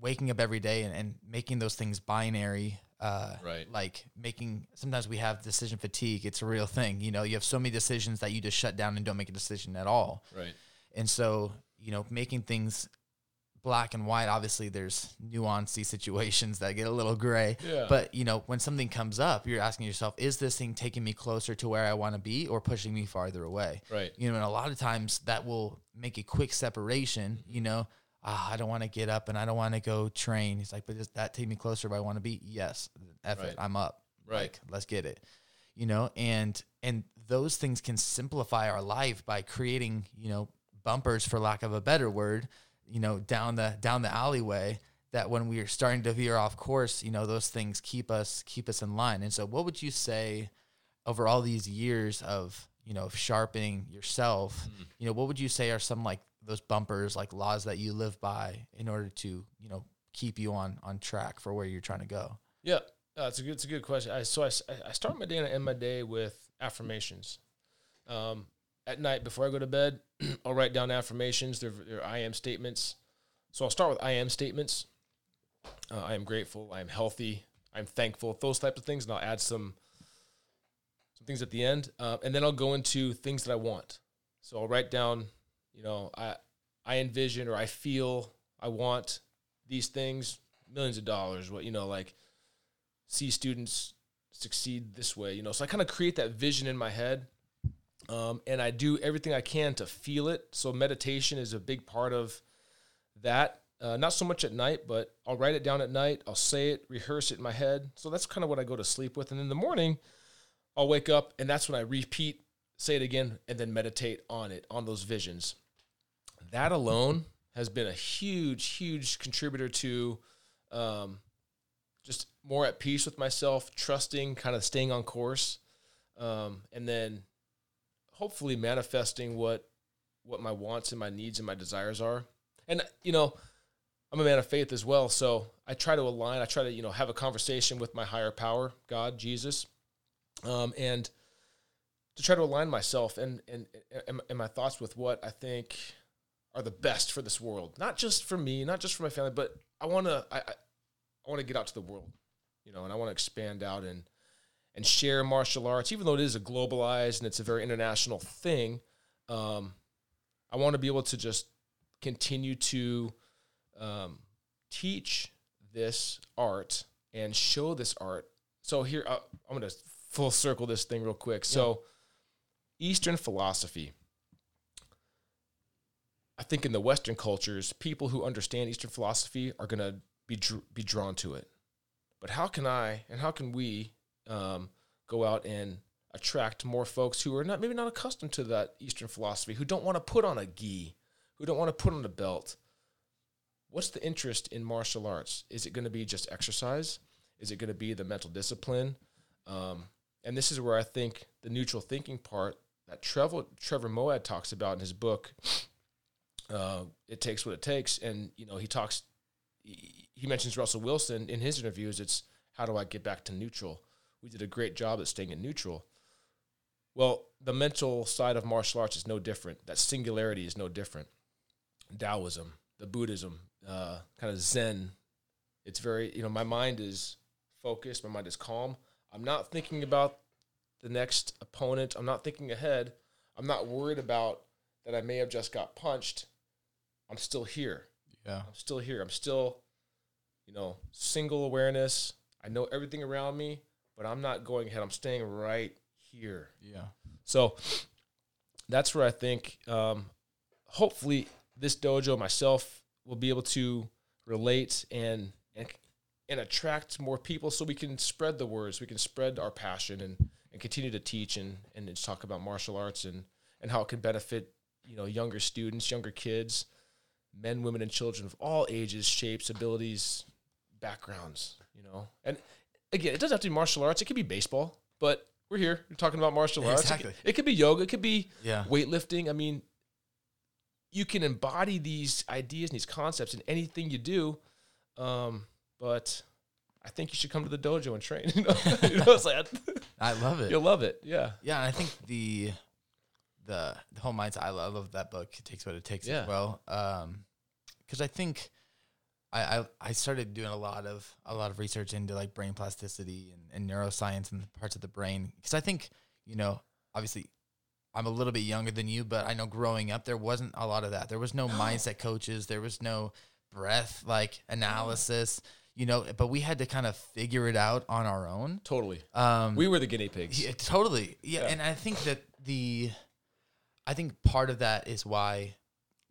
waking up every day and, and making those things binary uh Right. like making sometimes we have decision fatigue. It's a real thing you know you have so many decisions that you just shut down and don't make a decision at all. Right, and so you know making things black and white obviously there's nuancey situations that get a little gray. Yeah, but you know when something comes up you're asking yourself is this thing taking me closer to where i want to be or pushing me farther away? Right, you know and a lot of times that will make a quick separation you know ah, i don't want to get up and i don't want to go train. He's like but does that take me closer where i want to be? Yes F Right. it i'm up. Right. like let's get it. You know and and those things can simplify our life by creating you know bumpers for lack of a better word you know down the down the alleyway that when we are starting to veer off course you know those things keep us keep us in line. And so what would you say over all these years of you know of sharpening yourself you know what would you say are some like those bumpers like laws that you live by in order to you know keep you on on track for where you're trying to go Yeah, uh, it's a good, it's a good question. I, so I start my day and I end my day with affirmations. Um, at night before I go to bed, I'll write down affirmations. They're, they're I am statements. So I'll start with I am statements. Uh, I am grateful. I am healthy. I'm thankful. Those types of things, and I'll add some some things at the end, uh, and then I'll go into things that I want. So I'll write down, you know, I I envision or I feel I want these things, millions of dollars. What you know, like see students succeed this way, you know. So I kind of create that vision in my head. Um, and I do everything I can to feel it. So meditation is a big part of that. Uh, not so much at night, but I'll write it down at night. I'll say it, rehearse it in my head. So that's kind of what I go to sleep with. And in the morning, I'll wake up and that's when I repeat say it again, and then meditate on it, on those visions. That alone has been a huge, huge contributor to um, just more at peace with myself, trusting, kind of staying on course, um, and then hopefully manifesting what what my wants and my needs and my desires are. And you know, I'm a man of faith as well, so I try to align. I try to you know have a conversation with my higher power, God, Jesus, um, and to try to align myself and, and and and my thoughts with what I think are the best for this world. Not just for me, not just for my family, but I want to I, I, I want to get out to the world, you know, and I want to expand out and and share martial arts, even though it is a globalized and it's a very international thing. Um, I want to be able to just continue to um, teach this art and show this art. So here, uh, I'm going to full circle this thing real quick. So, Eastern philosophy. I think in the Western cultures, people who understand Eastern philosophy are going to be dr- be drawn to it. But how can I and how can we um, go out and attract more folks who are not maybe not accustomed to that Eastern philosophy, who don't want to put on a gi, who don't want to put on a belt? What's the interest in martial arts? Is it going to be just exercise? Is it going to be the mental discipline? Um, and this is where I think the neutral thinking part that Trevor Trevor Moawad talks about in his book, uh, it takes what it takes, and you know he talks, he, mentions Russell Wilson in his interviews. It's how do I get back to neutral? We did a great job at staying in neutral. Well, the mental side of martial arts is no different. That singularity is no different. Taoism, the Buddhism, uh, kind of Zen. It's very you know my mind is focused. My mind is calm. I'm not thinking about the next opponent. I'm not thinking ahead. I'm not worried about that I may have just got punched. I'm still here. Yeah. I'm still here. I'm still, you know, single awareness. I know everything around me, but I'm not going ahead. I'm staying right here. Yeah. So that's where I think, um, hopefully, this dojo myself will be able to relate and and and attract more people, so we can spread the words, we can spread our passion, and and continue to teach and and talk about martial arts and and how it can benefit you know younger students, younger kids, men, women, and children of all ages, shapes, abilities, backgrounds. You know, and again, it doesn't have to be martial arts. It could be baseball, but we're here. We're talking about martial arts. It Exactly. could, it could be yoga. It could be Yeah. weightlifting. I mean, you can embody these ideas and these concepts in anything you do. Um, but I think you should come to the dojo and train. You know, You know, like, I love it. you'll love it. Yeah. Yeah, and I think the the the whole mindset. I love, I love that book. It takes what it takes Yeah. as well. Um, because I think I, I I started doing a lot of a lot of research into like brain plasticity and, and neuroscience and parts of the brain. Because I think you know, obviously, I'm a little bit younger than you, but I know growing up there wasn't a lot of that. There was no mindset coaches. There was no breath like analysis. You know, but we had to kind of figure it out on our own. Totally. Um, We were the guinea pigs. yeah, totally. Yeah, Yeah. and I think that the, I think part of that is why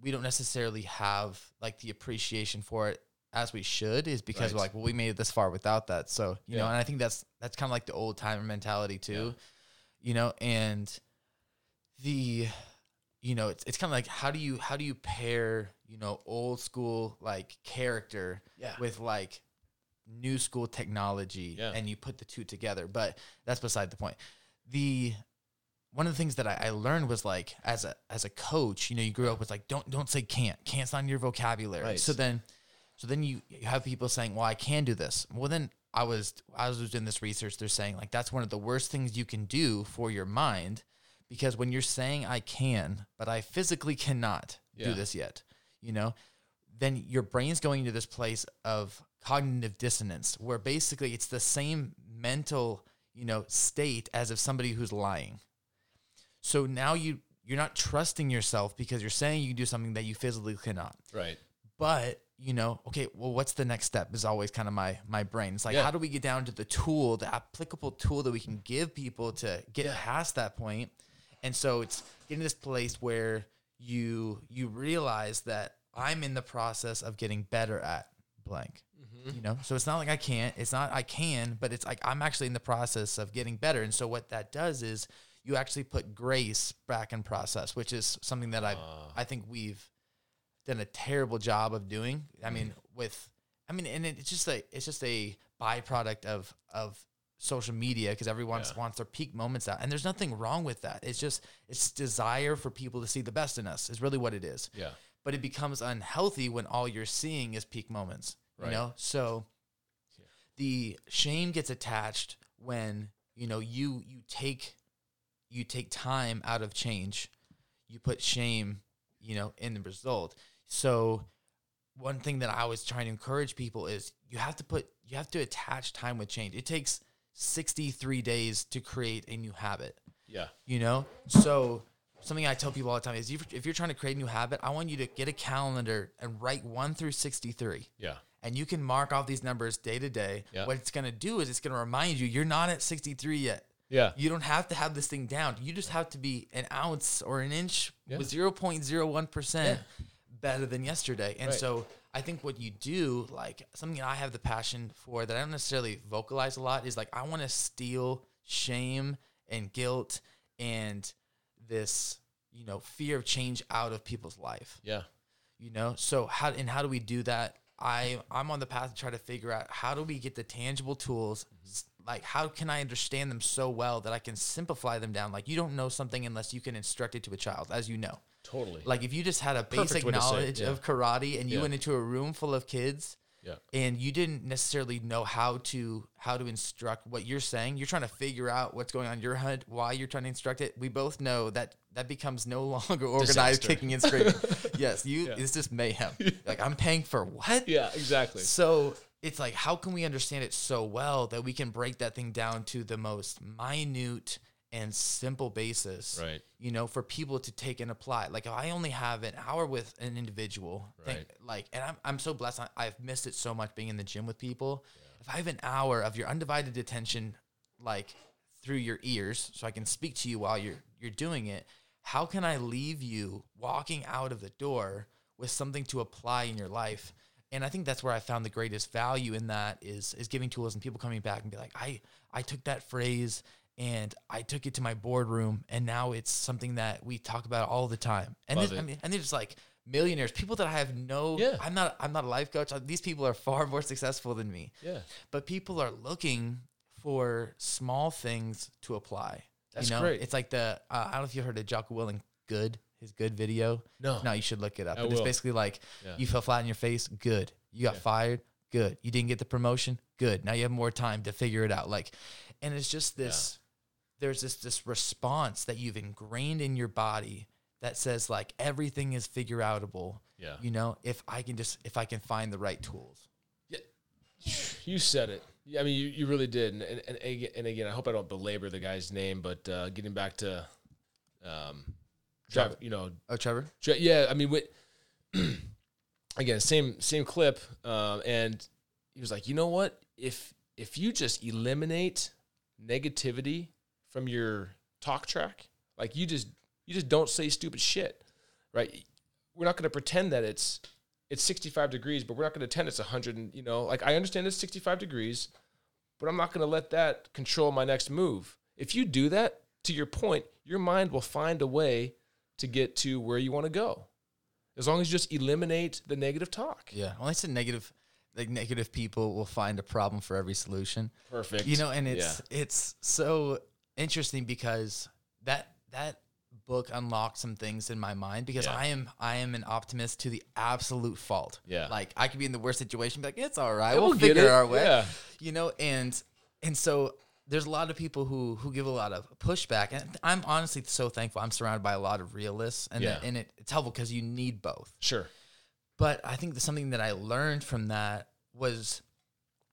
we don't necessarily have like the appreciation for it as we should is because we're like, well, we made it this far without that. So you know, and I think that's that's kind of like the old timer mentality too, you know, and the, you know, it's it's kind of like how do you how do you pair you know old school like character Yeah. with like new school technology Yeah. and you put the two together but that's beside the point the one of the things that I, I learned was like as a as a coach you know you grew up with like don't don't say can't. Can't's not in your vocabulary. Right. so then so then you, you have people saying well i can do this. Well then i was i was doing this research. They're saying like that's one of the worst things you can do for your mind because when you're saying i can but i physically cannot do this yet you know then your brain's going into this place of cognitive dissonance where basically it's the same mental you know state as if somebody who's lying so now you you're not trusting yourself because you're saying you can do something that you physically cannot Right. but you know okay well what's the next step is always kind of my my brain it's like Yeah. how do we get down to the tool the applicable tool that we can give people to get past that point? point and so it's getting this place where you you realize that i'm in the process of getting better at blank mm-hmm. you know so it's not like i can't it's not i can but it's like i'm actually in the process of getting better and so what that does is you actually put grace back in process, which is something that I Ah. I think we've done a terrible job of doing. I mean, with I mean, and it's just a it's just a byproduct of of social media because everyone Yeah. wants their peak moments out, and there's nothing wrong with that. It's just it's desire for people to see the best in us is really what it is. Yeah. But it becomes unhealthy when all you're seeing is peak moments. Right. You know, so the shame gets attached when you know you you take you take time out of change you put shame you know in the result so one thing that i was trying to encourage people is you have to put you have to attach time with change it takes 63 days to create a new habit Yeah. you know so something i tell people all the time is if if you're trying to create a new habit i want you to get a calendar and write 1 through 63 Yeah. and you can mark off these numbers day to day. Yeah. What it's going to do is it's going to remind you you're not at 63 yet. Yeah. You don't have to have this thing down. You just have to be an ounce or an inch Yeah. with 0.01% better than yesterday. And Right. so I think what you do, like something I have the passion for that I don't necessarily vocalize a lot, is like I want to steal shame and guilt and this, you know, fear of change out of people's life Yeah. you know so how and how do we do that i i'm on the path to try to figure out how do we get the tangible tools mm-hmm. s- like how can i understand them so well that i can simplify them down like you don't know something unless you can instruct it to a child as you know Totally. like if you just had a basic way to say it, knowledge yeah. of karate and you Yeah. went into a room full of kids yeah. and you didn't necessarily know how to how to instruct what you're saying you're trying to figure out what's going on in your head why you're trying to instruct it we both know that that becomes no longer organized Disaster. kicking and screaming yes you Yeah. it's just mayhem like i'm paying for what Yeah. Exactly. so it's like how can we understand it so well that we can break that thing down to the most minute and simple basis Right. you know for people to take and apply like if i only have an hour with an individual Right. like and I'm, I'm so blessed I, i've missed it so much being in the gym with people if i have an hour of your undivided attention like through your ears so i can speak to you while you're you're doing it how can i leave you walking out of the door with something to apply in your life and i think that's where i found the greatest value in that is is giving tools and people coming back and be like i i took that phrase and I took it to my boardroom, and now it's something that we talk about all the time. And then, I mean, and they're just like millionaires, people that I have no. Yeah. I'm not. I'm not a life coach. These people are far more successful than me. Yeah. But people are looking for small things to apply. That's you know? great. It's like the uh, I don't know if you heard of Jocko Willink. Good, his good video. No. No, you should look it up. I But it's will. basically like Yeah. you fell flat on your face. Good. You got Yeah. fired. Good. You didn't get the promotion. Good. Now you have more time to figure it out. Like, and it's just this. There's this this response that you've ingrained in your body that says like everything is figure outable. Yeah. You know, if I can just if I can find the right tools. Yeah, you said it. Yeah, I mean, you, you really did. And, and, and, aga- and again, I hope I don't belabor the guy's name, but uh, getting back to, um, Trav, you know, Oh, Trevor. Tra- yeah, I mean, with, again, same same clip, um, and he was like, you know what? If if you just eliminate negativity from your talk track, like you just you just don't say stupid shit, right? We're not going to pretend that it's it's 65 degrees, but we're not going to pretend it's 100. And, you know, like I understand it's 65 degrees, but I'm not going to let that control my next move. If you do that, to your point, your mind will find a way to get to where you want to go. As long as you just eliminate the negative talk. Yeah. Well, I said negative. Like negative people will find a problem for every solution. Perfect. You know, and it's it's so interesting because that that book unlocked some things in my mind because Yeah. I am I am an optimist to the absolute fault. Yeah. Like I could be in the worst situation, be like, it's all right, we'll, we'll figure it. our way. Yeah. You know, and and so there's a lot of people who who give a lot of pushback, and I'm honestly so thankful. I'm surrounded by a lot of realists, and Yeah. and it, it's helpful because you need both. Sure. But I think something that I learned from that was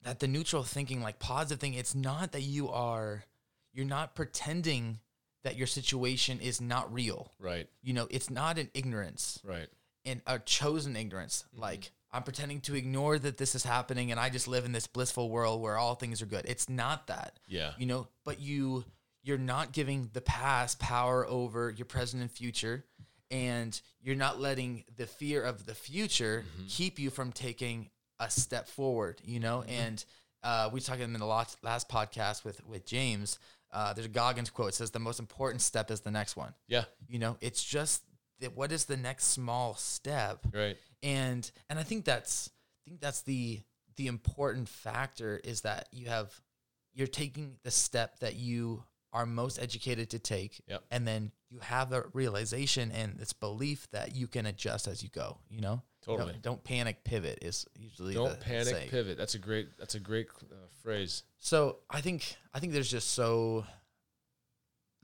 that the neutral thinking, like positive thing, it's not that you are, you're not pretending that your situation is not real. Right. You know, it's not an ignorance Right. and a chosen ignorance. Mm-hmm. Like I'm pretending to ignore that this is happening and I just live in this blissful world where all things are good. It's not that. Yeah. You know, but you you're not giving the past power over your present and future and you're not letting the fear of the future keep you from taking a step forward, you know? And uh, we talked in the last, last podcast with with James uh, there's a Goggins quote. It says the most important step is the next one. Yeah. You know, it's just that what is the next small step, Right. and and I think that's I think that's the the important factor is that you have you're taking the step that you are most educated to take, Yep. and then you have the realization and this belief that you can adjust as you go. You know, Totally. Don't, don't panic. Pivot is usually Don't panic. saying. Pivot. That's a great. That's a great uh, phrase. So I think I think there's just so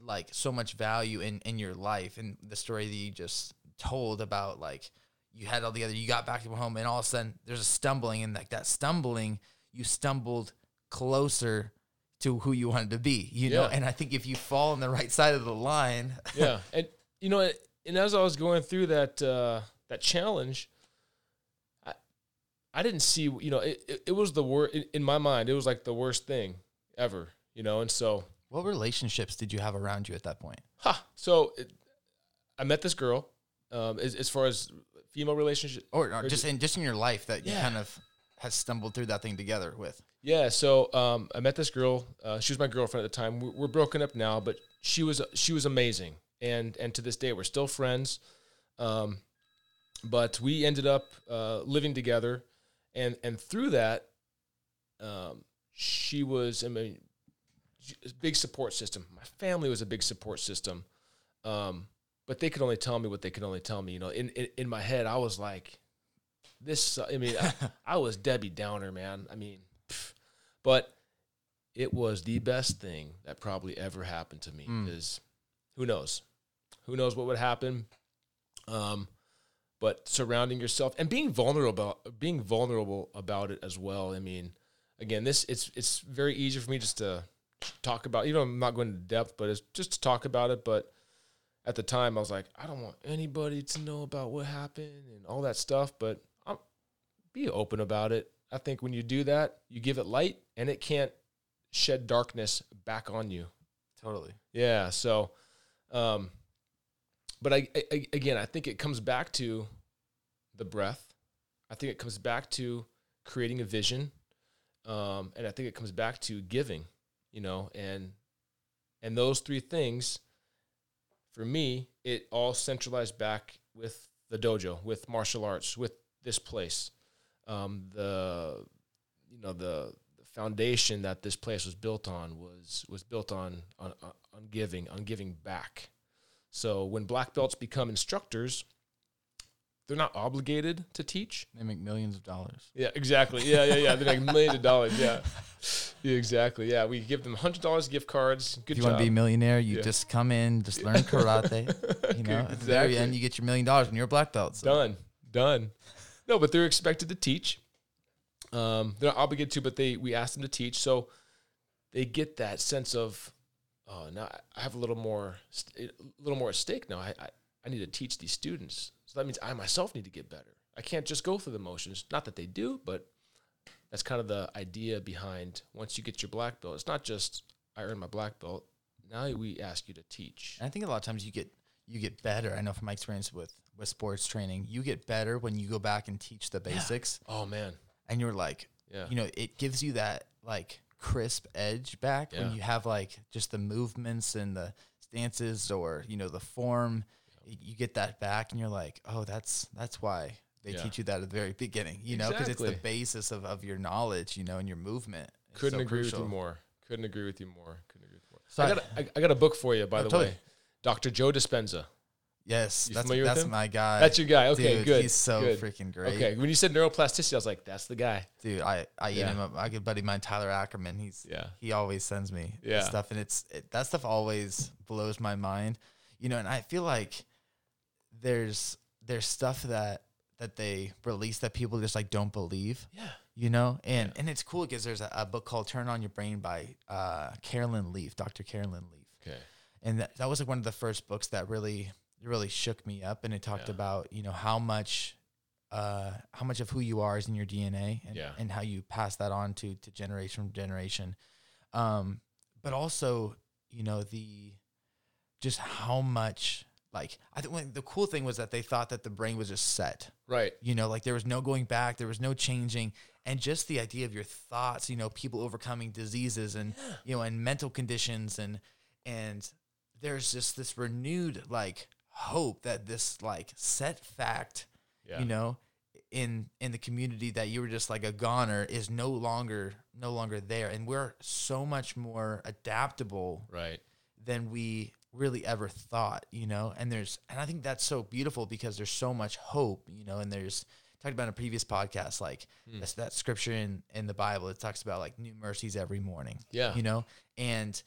like so much value in in your life and the story that you just told about like you had all the other you got back to home and all of a sudden there's a stumbling and like that stumbling you stumbled closer to who you wanted to be you know? And I think if you fall on the right side of the line yeah, and you know, and as I was going through that uh, that challenge, I I didn't see, you know, it, it, it was the worst in, in my mind. It was like the worst thing ever, you know, and so, what relationships did you have around you at that point ha. So it, I met this girl. Um, as, as far as female relationship, or, or just in just in your life that you kind of has stumbled through that thing together with Yeah, so um, I met this girl. Uh, she was my girlfriend at the time. We're, we're broken up now, but she was she was amazing, and and to this day we're still friends. Um, but we ended up uh, living together, and and through that, um, she was I mean, big support system. My family was a big support system, um, but they could only tell me what they could only tell me. You know, in in, in my head, I was like, this. I mean, I, I was Debbie Downer, man. I mean, pff. but it was the best thing that probably ever happened to me. Mm. Is who knows, who knows what would happen. Um, but surrounding yourself and being vulnerable, being vulnerable about it as well. I mean, again, this it's it's very easy for me just to talk about. You know, I'm not going into depth, but it's just to talk about it. But at the time, I was like, I don't want anybody to know about what happened and all that stuff. But I'm be open about it. I think when you do that, you give it light, and it can't shed darkness back on you. totally Yeah. So, um, but I, I again, I think it comes back to the breath. I think it comes back to creating a vision, um, and I think it comes back to giving. You know, and and those three things, for me, it all centralized back with the dojo, with martial arts, with this place, um, the you know the the foundation that this place was built on was was built on on on giving on giving back. So when black belts become instructors, they're not obligated to teach. they make millions of dollars Yeah, exactly. Yeah, yeah, yeah. They make millions of dollars. Yeah. yeah, exactly. Yeah, we give them hundred dollars gift cards. Good if you job. want to be a millionaire, you Yeah. just come in, just learn karate. You know, at the very end, you get your million dollars when you're a black belt. So. Done. Done. No, but they're expected to teach. Um, they're not obligated to, but they we ask them to teach, so they get that sense of, oh, now I have a little more, a little more at stake now. I, I I need to teach these students, so that means I myself need to get better. I can't just go through the motions. Not that they do, but that's kind of the idea behind once you get your black belt. It's not just I earned my black belt. Now we ask you to teach. And I think a lot of times you get you get better. I know from my experience with with sports training, you get better when you go back and teach the basics, Oh man, and you're like, yeah, you know, it gives you that like crisp edge back Yeah. when you have like just the movements and the stances or you know the form. You get that back, and you're like, oh, that's that's why they Yeah. teach you that at the very beginning. You know, because it's the basis of, of your knowledge, you know, and your movement. It's Couldn't so agree with you more. Couldn't agree with you more. Couldn't agree with you more. So I I- got a, I, I got a book for you, by Oh, the totally. way. Dr. Joe Dispenza. Yes, You that's familiar with that's him? my guy. That's your guy. Okay, Dude, good. He's so good. freaking great. Okay, when you said neuroplasticity, I was like, that's the guy. dude. I I eat him up. I get buddy mine Tyler Ackerman. He's Yeah. he always sends me Yeah. stuff, and it's it, that stuff always blows my mind. You know, and I feel like there's there's stuff that that they release that people just like don't believe. Yeah. You know, and and it's cool because there's a, a book called Turn on Your Brain by uh, Caroline Leaf, Dr. Caroline Leaf Okay. and that, that was like one of the first books that really really shook me up and it talked Yeah. about you know how much uh how much of who you are is in your dna and, Yeah. and how you pass that on to to generation from generation um but also you know the just how much like I think the cool thing was that they thought that the brain was just set. Right. You know, like there was no going back, there was no changing, and just the idea of your thoughts. You know, people overcoming diseases and you know and mental conditions and and there's just this renewed like hope that this like set fact Yeah. you know in in the community that you were just like a goner is no longer no longer there and we're so much more adaptable Right. than we really ever thought you know and there's and i think that's so beautiful because there's so much hope you know and there's talked about in a previous podcast like Hmm. that's that scripture in in the bible it talks about like new mercies every morning Yeah. you know and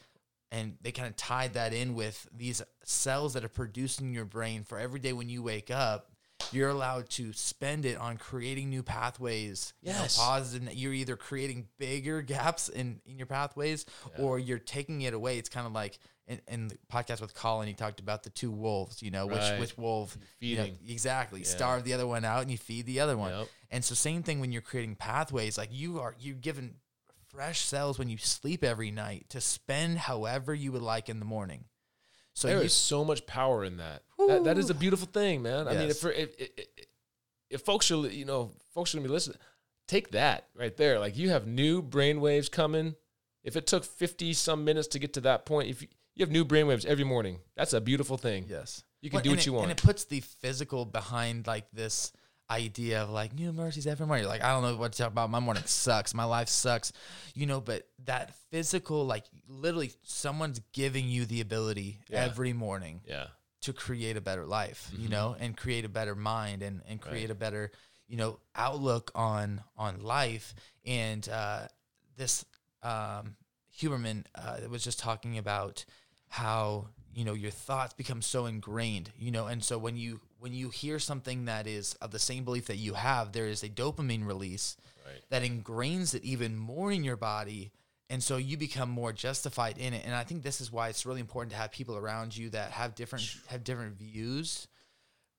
and they kind of tied that in with these cells that are produced in your brain for every day when you wake up you're allowed to spend it on creating new pathways you know, Yes. positive you're either creating bigger gaps in in your pathways or you're taking it away it's kind of like in, in the podcast with colin he talked about the two wolves you know Right. which which wolf you know, Feeding. exactly starve the other one out and you feed the other one Yep. and so same thing when you're creating pathways, like you are you're given fresh cells when you sleep every night to spend however you would like in the morning. So There you, is so much power in that. That, that is a beautiful thing, man. I mean, if, if, if, if folks are, you know, folks are gonna be listening, take that right there. Like you have new brain waves coming. If it took fifty some minutes to get to that point, if you, you have new brain waves every morning, that's a beautiful thing. yes, You can Well, do what it- you want. and it puts the physical behind like this idea of like new mercies every morning. You're like, I don't know what to talk about. My morning sucks. My life sucks, you know. But that physical, like literally, someone's giving you the ability Yeah. every morning yeah. to create a better life, you Mm-hmm. know, and create a better mind and, and create a better, you know, outlook on on life. And uh, this um, Huberman uh, was just talking about how you know your thoughts become so ingrained, you know, and so when you when you hear something that is of the same belief that you have, there is a dopamine release Right. that ingrains it even more in your body and so you become more justified in it. And i think this is why it's really important to have people around you that have different have different views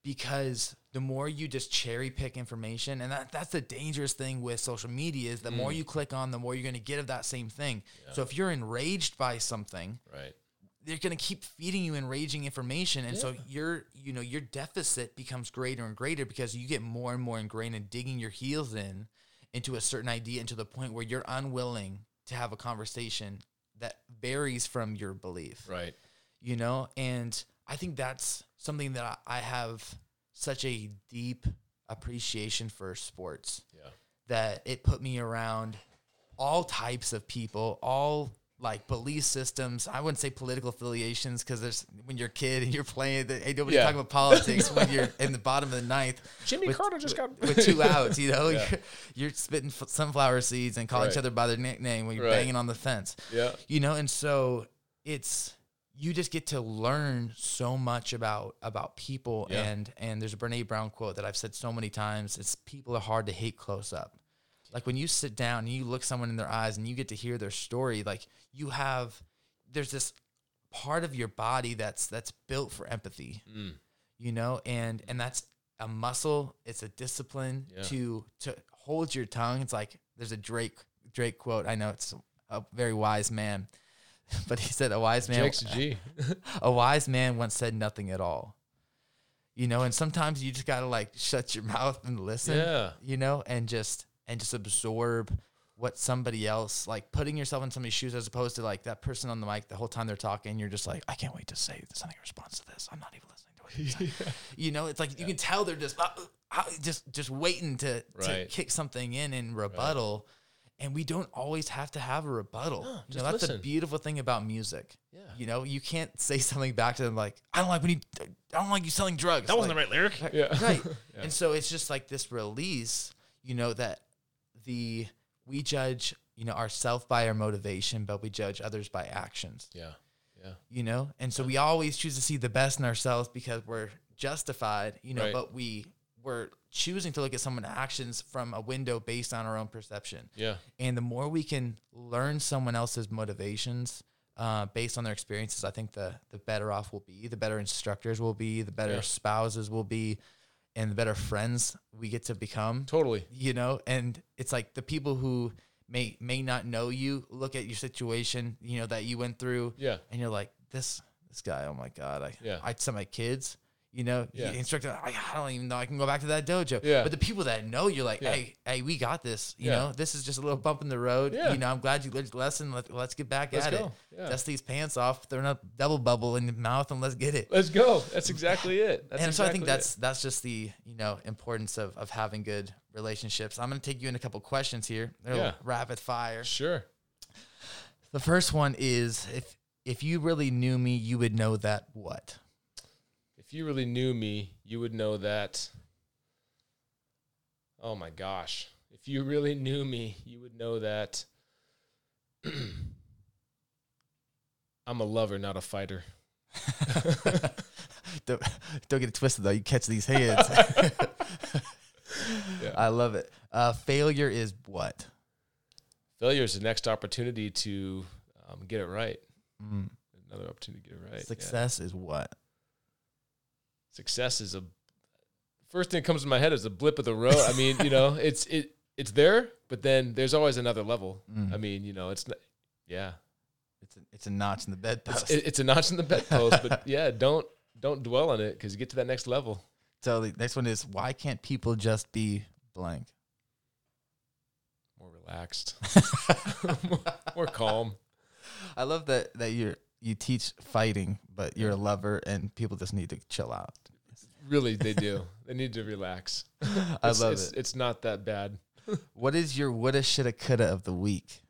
because the more you just cherry pick information and that, that's the dangerous thing with social media is the more mm. you click on the more you're going to get of that same thing. So if you're enraged by something Right. They're going to keep feeding you enraging information and so your you know your deficit becomes greater and greater because you get more and more ingrained in digging your heels in into a certain idea and to the point where you're unwilling to have a conversation that varies from your belief Right. you know and i think that's something that i I have such a deep appreciation for sports Yeah. that it put me around all types of people, all like belief systems. I wouldn't say political affiliations because there's when you're a kid and you're playing, the, hey, nobody Yeah. talking about politics when you're in the bottom of the ninth. Jimmy with- Carter just got with two outs. You know, Yeah. you're, you're spitting f- sunflower seeds and calling each other by their nickname when you're Right. banging on the fence. Yeah. You know, and so it's you just get to learn so much about about people Yeah. and and there's a Brene Brown quote that I've said so many times. It's people are hard to hate close up. Like when you sit down and you look someone in their eyes and you get to hear their story, like you have there's this part of your body that's that's built for empathy. Mm. You know, and and that's a muscle, it's a discipline Yeah. to to hold your tongue. It's like there's a Drake Drake quote. I know it's a very wise man, but he said a wise man Jake's G. a wise man once said nothing at all. You know, and sometimes you just gotta like shut your mouth and listen. Yeah. You know, and just and just absorb what somebody else like putting yourself in somebody's shoes as opposed to like that person on the mic the whole time they're talking, you're just like, I can't wait to say something in response to this. I'm not even listening to what you're saying. You know, it's like you can tell they're just uh, uh, just just waiting to, to kick something in in rebuttal. And we don't always have to have a rebuttal. you just know, that's the beautiful thing about music. Yeah. You know, you can't say something back to them like, I don't like when you, I don't like you selling drugs. That wasn't Like, the right lyric. Yeah. Right. And so it's just like this release, you know, that the, we judge, you know, ourself by our motivation, but we judge others by actions, Yeah. Yeah. you know? And so we always choose to see the best in ourselves because we're justified, you know, Right. but we, we're choosing to look at someone's actions from a window based on our own perception. Yeah. And the more we can learn someone else's motivations uh, based on their experiences, I think the the better off we'll be, the better instructors will be, the better Yeah. spouses will be, and the better friends we get to become. Totally. You know, and it's like the people who may may not know you look at your situation, you know, that you went through, Yeah. and you're like, this this guy, oh my god, I Yeah. I tell my kids, You know, Yeah. the instructor, I, I don't even know I can go back to that dojo. Yeah. But the people that know, you're like, Yeah. hey, hey, we got this. You Yeah. know, this is just a little bump in the road. Yeah. You know, I'm glad you learned your lesson. Let, let's get back Let's at go. it. Yeah. Dust these pants off, throw a double bubble in your mouth, and let's get it. Let's go. That's exactly it. That's and so I think exactly that's that's just the you know importance of of having good relationships. I'm gonna take you in a couple questions here. They're Yeah. rapid fire. Sure. The first one is if if you really knew me, you would know that what? If you really knew me, you would know that. Oh my gosh. If you really knew me, you would know that I'm a lover, not a fighter. don't, don't get it twisted though. You catch these hands. Yeah. I love it. Uh, failure is what? Failure is the next opportunity to um, get it right. Mm. Another opportunity to get it right. yeah. Success is what? Success is a first thing that comes to my head is a blip of the road. I mean, you know, it's it it's there, but then there's always another level. Mm. I mean, you know, it's not, yeah, It's a, it's a notch in the bedpost. it's, it- it's a notch in the bedpost, but yeah, don't don't dwell on it because you get to that next level. so the next one is why can't people just be blank? More relaxed, more, more calm. I love that that you're you teach fighting, but you're a lover, and people just need to chill out. Really, they do. they need to relax. I It's- love it's, it. It's not that bad. What is your woulda, shoulda, coulda of the week?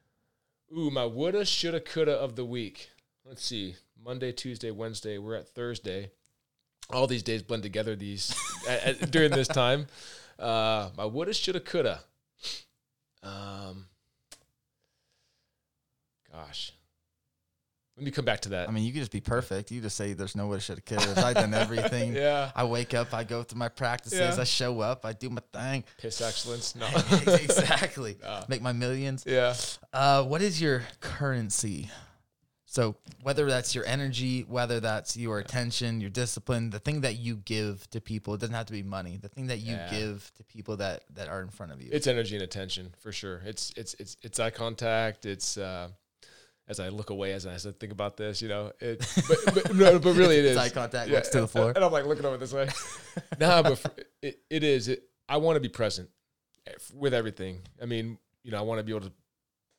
Ooh, my woulda, shoulda, coulda of the week. Let's see. Monday, Tuesday, Wednesday. We're at Thursday. All these days blend together. These at, at- during this time. Uh, my woulda, shoulda, coulda. Um, gosh, let me come back to that. I mean, you could just be perfect. You just say there's no woulda, shoulda, coulda. I've done everything. yeah, I wake up, I go through my practices, Yeah. I show up, I do my thing. piss excellence. No, exactly. Ah. Make my millions. yeah. Uh, what is your currency? So whether that's your energy, whether that's your attention, your discipline, the thing that you give to people, it doesn't have to be money. The thing that you Yeah. give to people that that are in front of you. It's energy and attention for sure. It's it's it's it's eye contact. It's uh, as I look away as I, as I think about this, you know. It, but, but no, but really it is eye contact, looks to the floor. and I'm like looking over this way. nah, but for, it, it is. It, I want to be present with everything. I mean, you know, I want to be able to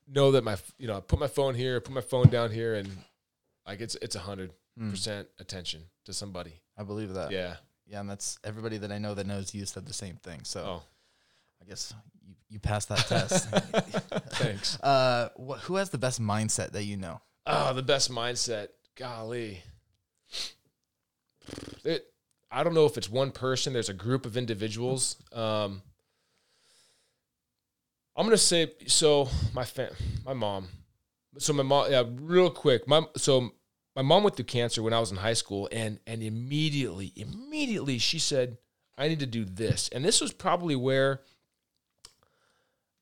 know that my, you know, I put my phone here, put my phone down here, and like it's it's a hundred Mm, percent attention to somebody. I believe that. Yeah. Yeah. and that's everybody that I know that knows you said the same thing. So Oh, I guess you, you passed that test. thanks. uh, wh- who has the best mindset that you know? Oh, the best mindset. Golly. It, I don't know if it's one person. There's a group of individuals. Um, I'm gonna say so. My fam, my mom. So my mom. Yeah, real quick. My so my mom went through cancer when I was in high school, and and immediately, immediately she said, "I need to do this." And this was probably where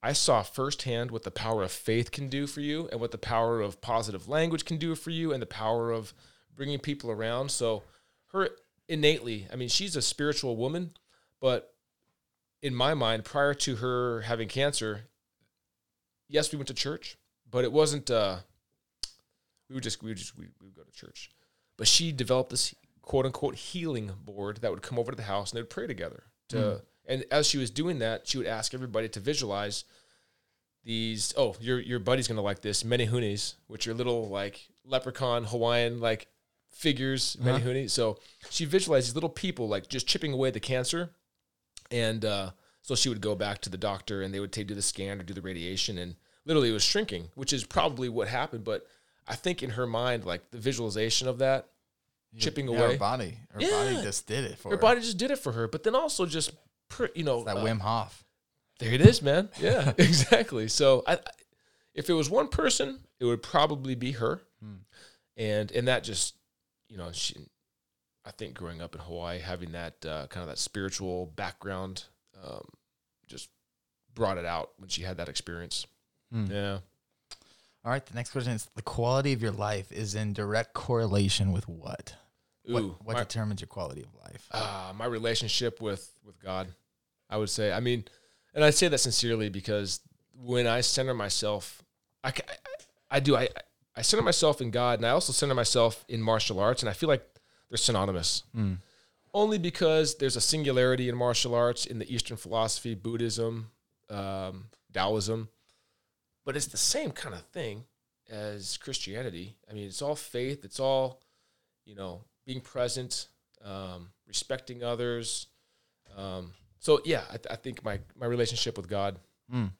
I saw firsthand what the power of faith can do for you, and what the power of positive language can do for you, and the power of bringing people around. So her innately, I mean, she's a spiritual woman, but in my mind, prior to her having cancer, yes, we went to church, but it wasn't. Uh, we would just we would just we, we would go to church, but she developed this quote unquote healing board that would come over to the house and they would pray together. To and as she was doing that, she would ask everybody to visualize these. Oh, your your buddy's gonna like this menehunes, which are little like leprechaun Hawaiian like figures Uh-huh. So she visualized these little people like just chipping away the cancer, and uh, so she would go back to the doctor and they would take do the scan or do the radiation, and literally it was shrinking, which is probably what happened. But I think in her mind, like the visualization of that chipping Yeah, away, Her body, her Yeah. body just did it for her her. body just did it for her. But then also just you know that uh, Wim Hof. there it is, man. Yeah, exactly. So I, I- if it was one person, it would probably be her, Hmm. and and that just you know she, I think growing up in Hawaii, having that uh, kind of that spiritual background, um, just brought it out when she had that experience. Hmm. Yeah. All right. The next question is: the quality of your life is in direct correlation with what? Ooh, what what my, determines your quality of life? uh, my relationship with with God, I would say. I mean, and I say that sincerely because when I center myself, I, I, I do. I I center myself in God, and I also center myself in martial arts, and I feel like they're synonymous. Mm. only because there's a singularity in martial arts in the Eastern philosophy, Buddhism, um, Taoism, but it's the same kind of thing as Christianity. I mean, it's all faith. It's all, you know, being present, um, respecting others. Um, so yeah, I, th- I think my my relationship with God. Mm.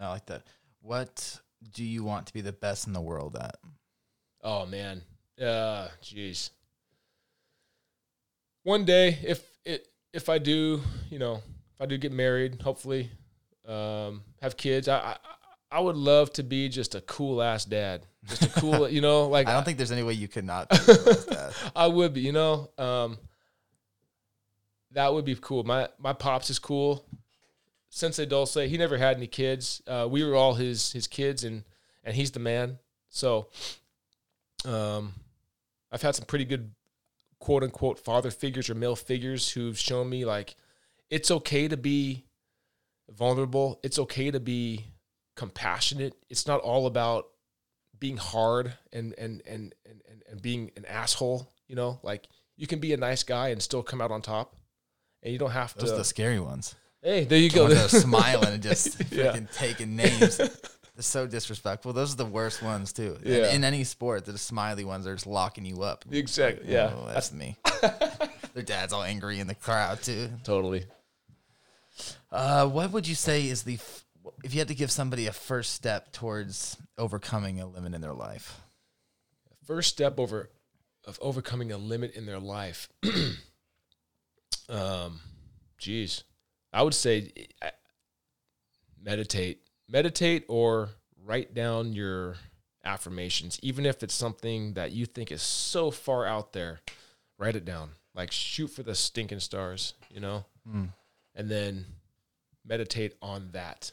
I like that. What do you want to be the best in the world at? Oh man, uh, jeez. One day, if it if I do, you know, if I do get married, hopefully, um, have kids, I, I I would love to be just a cool ass dad, just a cool, you know, like I don't think there's any way you could not. Be the best dad. I would be, you know, um, that would be cool. My my pops is cool. Sensei Dulce, he never had any kids. Uh, we were all his his kids, and and he's the man. So, um, I've had some pretty good quote unquote father figures or male figures who've shown me like it's okay to be vulnerable. It's okay to be compassionate. It's not all about being hard and and and and and, and being an asshole. You know, like you can be a nice guy and still come out on top, and you don't have to. Those are the scary ones. hey, there you The go. ones that are smiling and just Yeah. freaking taking names. They're so disrespectful. Those are the worst ones too. In- Yeah. In, any sport, the smiley ones are just locking you up. exactly. Yeah. Oh, that's me. Their dad's all angry in the crowd too. totally. Uh, what would you say is the f- if you had to give somebody a first step towards overcoming a limit in their life? first step over of overcoming a limit in their life um geez i would say meditate meditate or write down your affirmations even if it's something that you think is so far out there write it down like shoot for the stinking stars you know Mm. and then meditate on that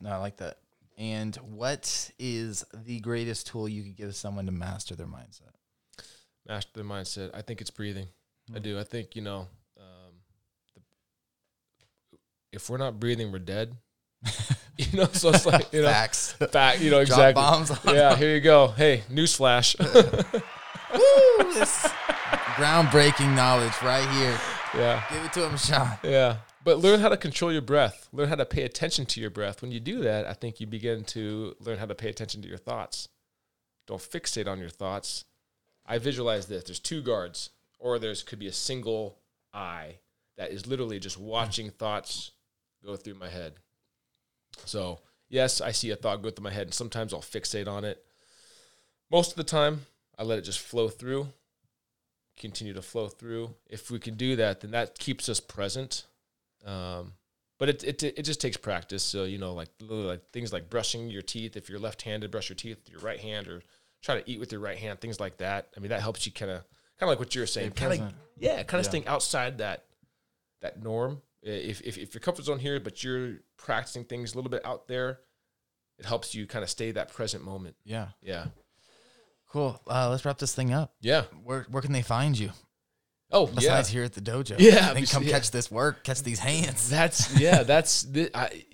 No, I like that. And what is the greatest tool you could give someone to master their mindset? master their mindset. I think it's breathing. I do. I think you know, um, the, if we're not breathing, we're dead. you know, so it's like you know, Facts. fact. You know Drop exactly. bombs. on Yeah, here you go. Hey, newsflash. Woo, this groundbreaking knowledge right here. yeah, Give it to him, Sean. yeah. But learn how to control your breath. Learn how to pay attention to your breath. When you do that, I think you begin to learn how to pay attention to your thoughts. Don't fixate on your thoughts. I visualize this. There's two guards, or there's could be a single eye that is literally just watching thoughts go through my head. So yes, I see a thought go through my head, and sometimes I'll fixate on it. Most of the time, I let it just flow through, continue to flow through. If we can do that, then that keeps us present. Um, but it, it it just takes practice. So you know, like like things like brushing your teeth. If you're left-handed, brush your teeth with your right hand, or try to eat with your right hand. Things like that. I mean, that helps you kind of of like what you're saying. Kind of yeah, kind of Yeah. staying outside that that norm. If, if if your comfort zone here, but you're practicing things a little bit out there, it helps you kind of stay that present moment. Yeah. Yeah. Cool. Uh, let's wrap this thing up. Yeah. Where where can they find you? Oh, Besides yeah. here at the dojo. Yeah, Then come yeah. catch this work, catch these hands. That's yeah. That's the, I,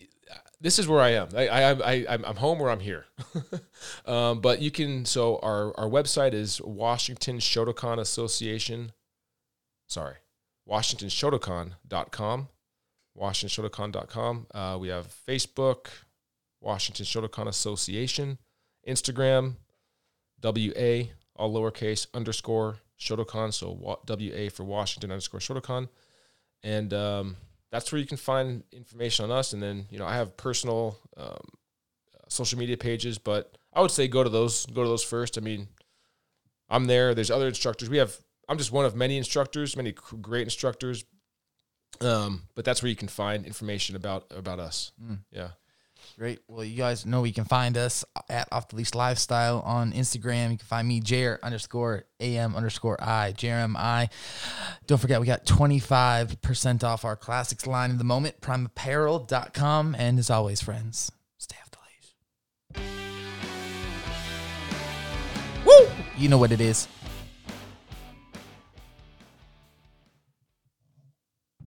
this is where I am. I I I I'm, home where I'm here. um, but you can. So our our website is Washington Shotokan Association. Sorry, WashingtonShotokan.com. WashingtonShotokan.com. Uh, we have Facebook, Washington Shotokan Association, Instagram, WA, all lowercase underscore Shotokan. So WA for Washington underscore Shotokan. And um, that's where you can find information on us. And then, you know, I have personal um, social media pages, but I would say go to those, go to those first. I mean, I'm there. There's other instructors. We have, I'm just one of many instructors, many great instructors. Um, but that's where you can find information about, about us. Mm. Yeah. Great. Well, you guys know you can find us at Off the Leash Lifestyle on Instagram. You can find me, Jer underscore AM underscore I, JRMI. Don't forget, we got 25% off our classics line in the moment, primeapparel.com. And as always, friends, stay off the leash. Woo! You know what it is.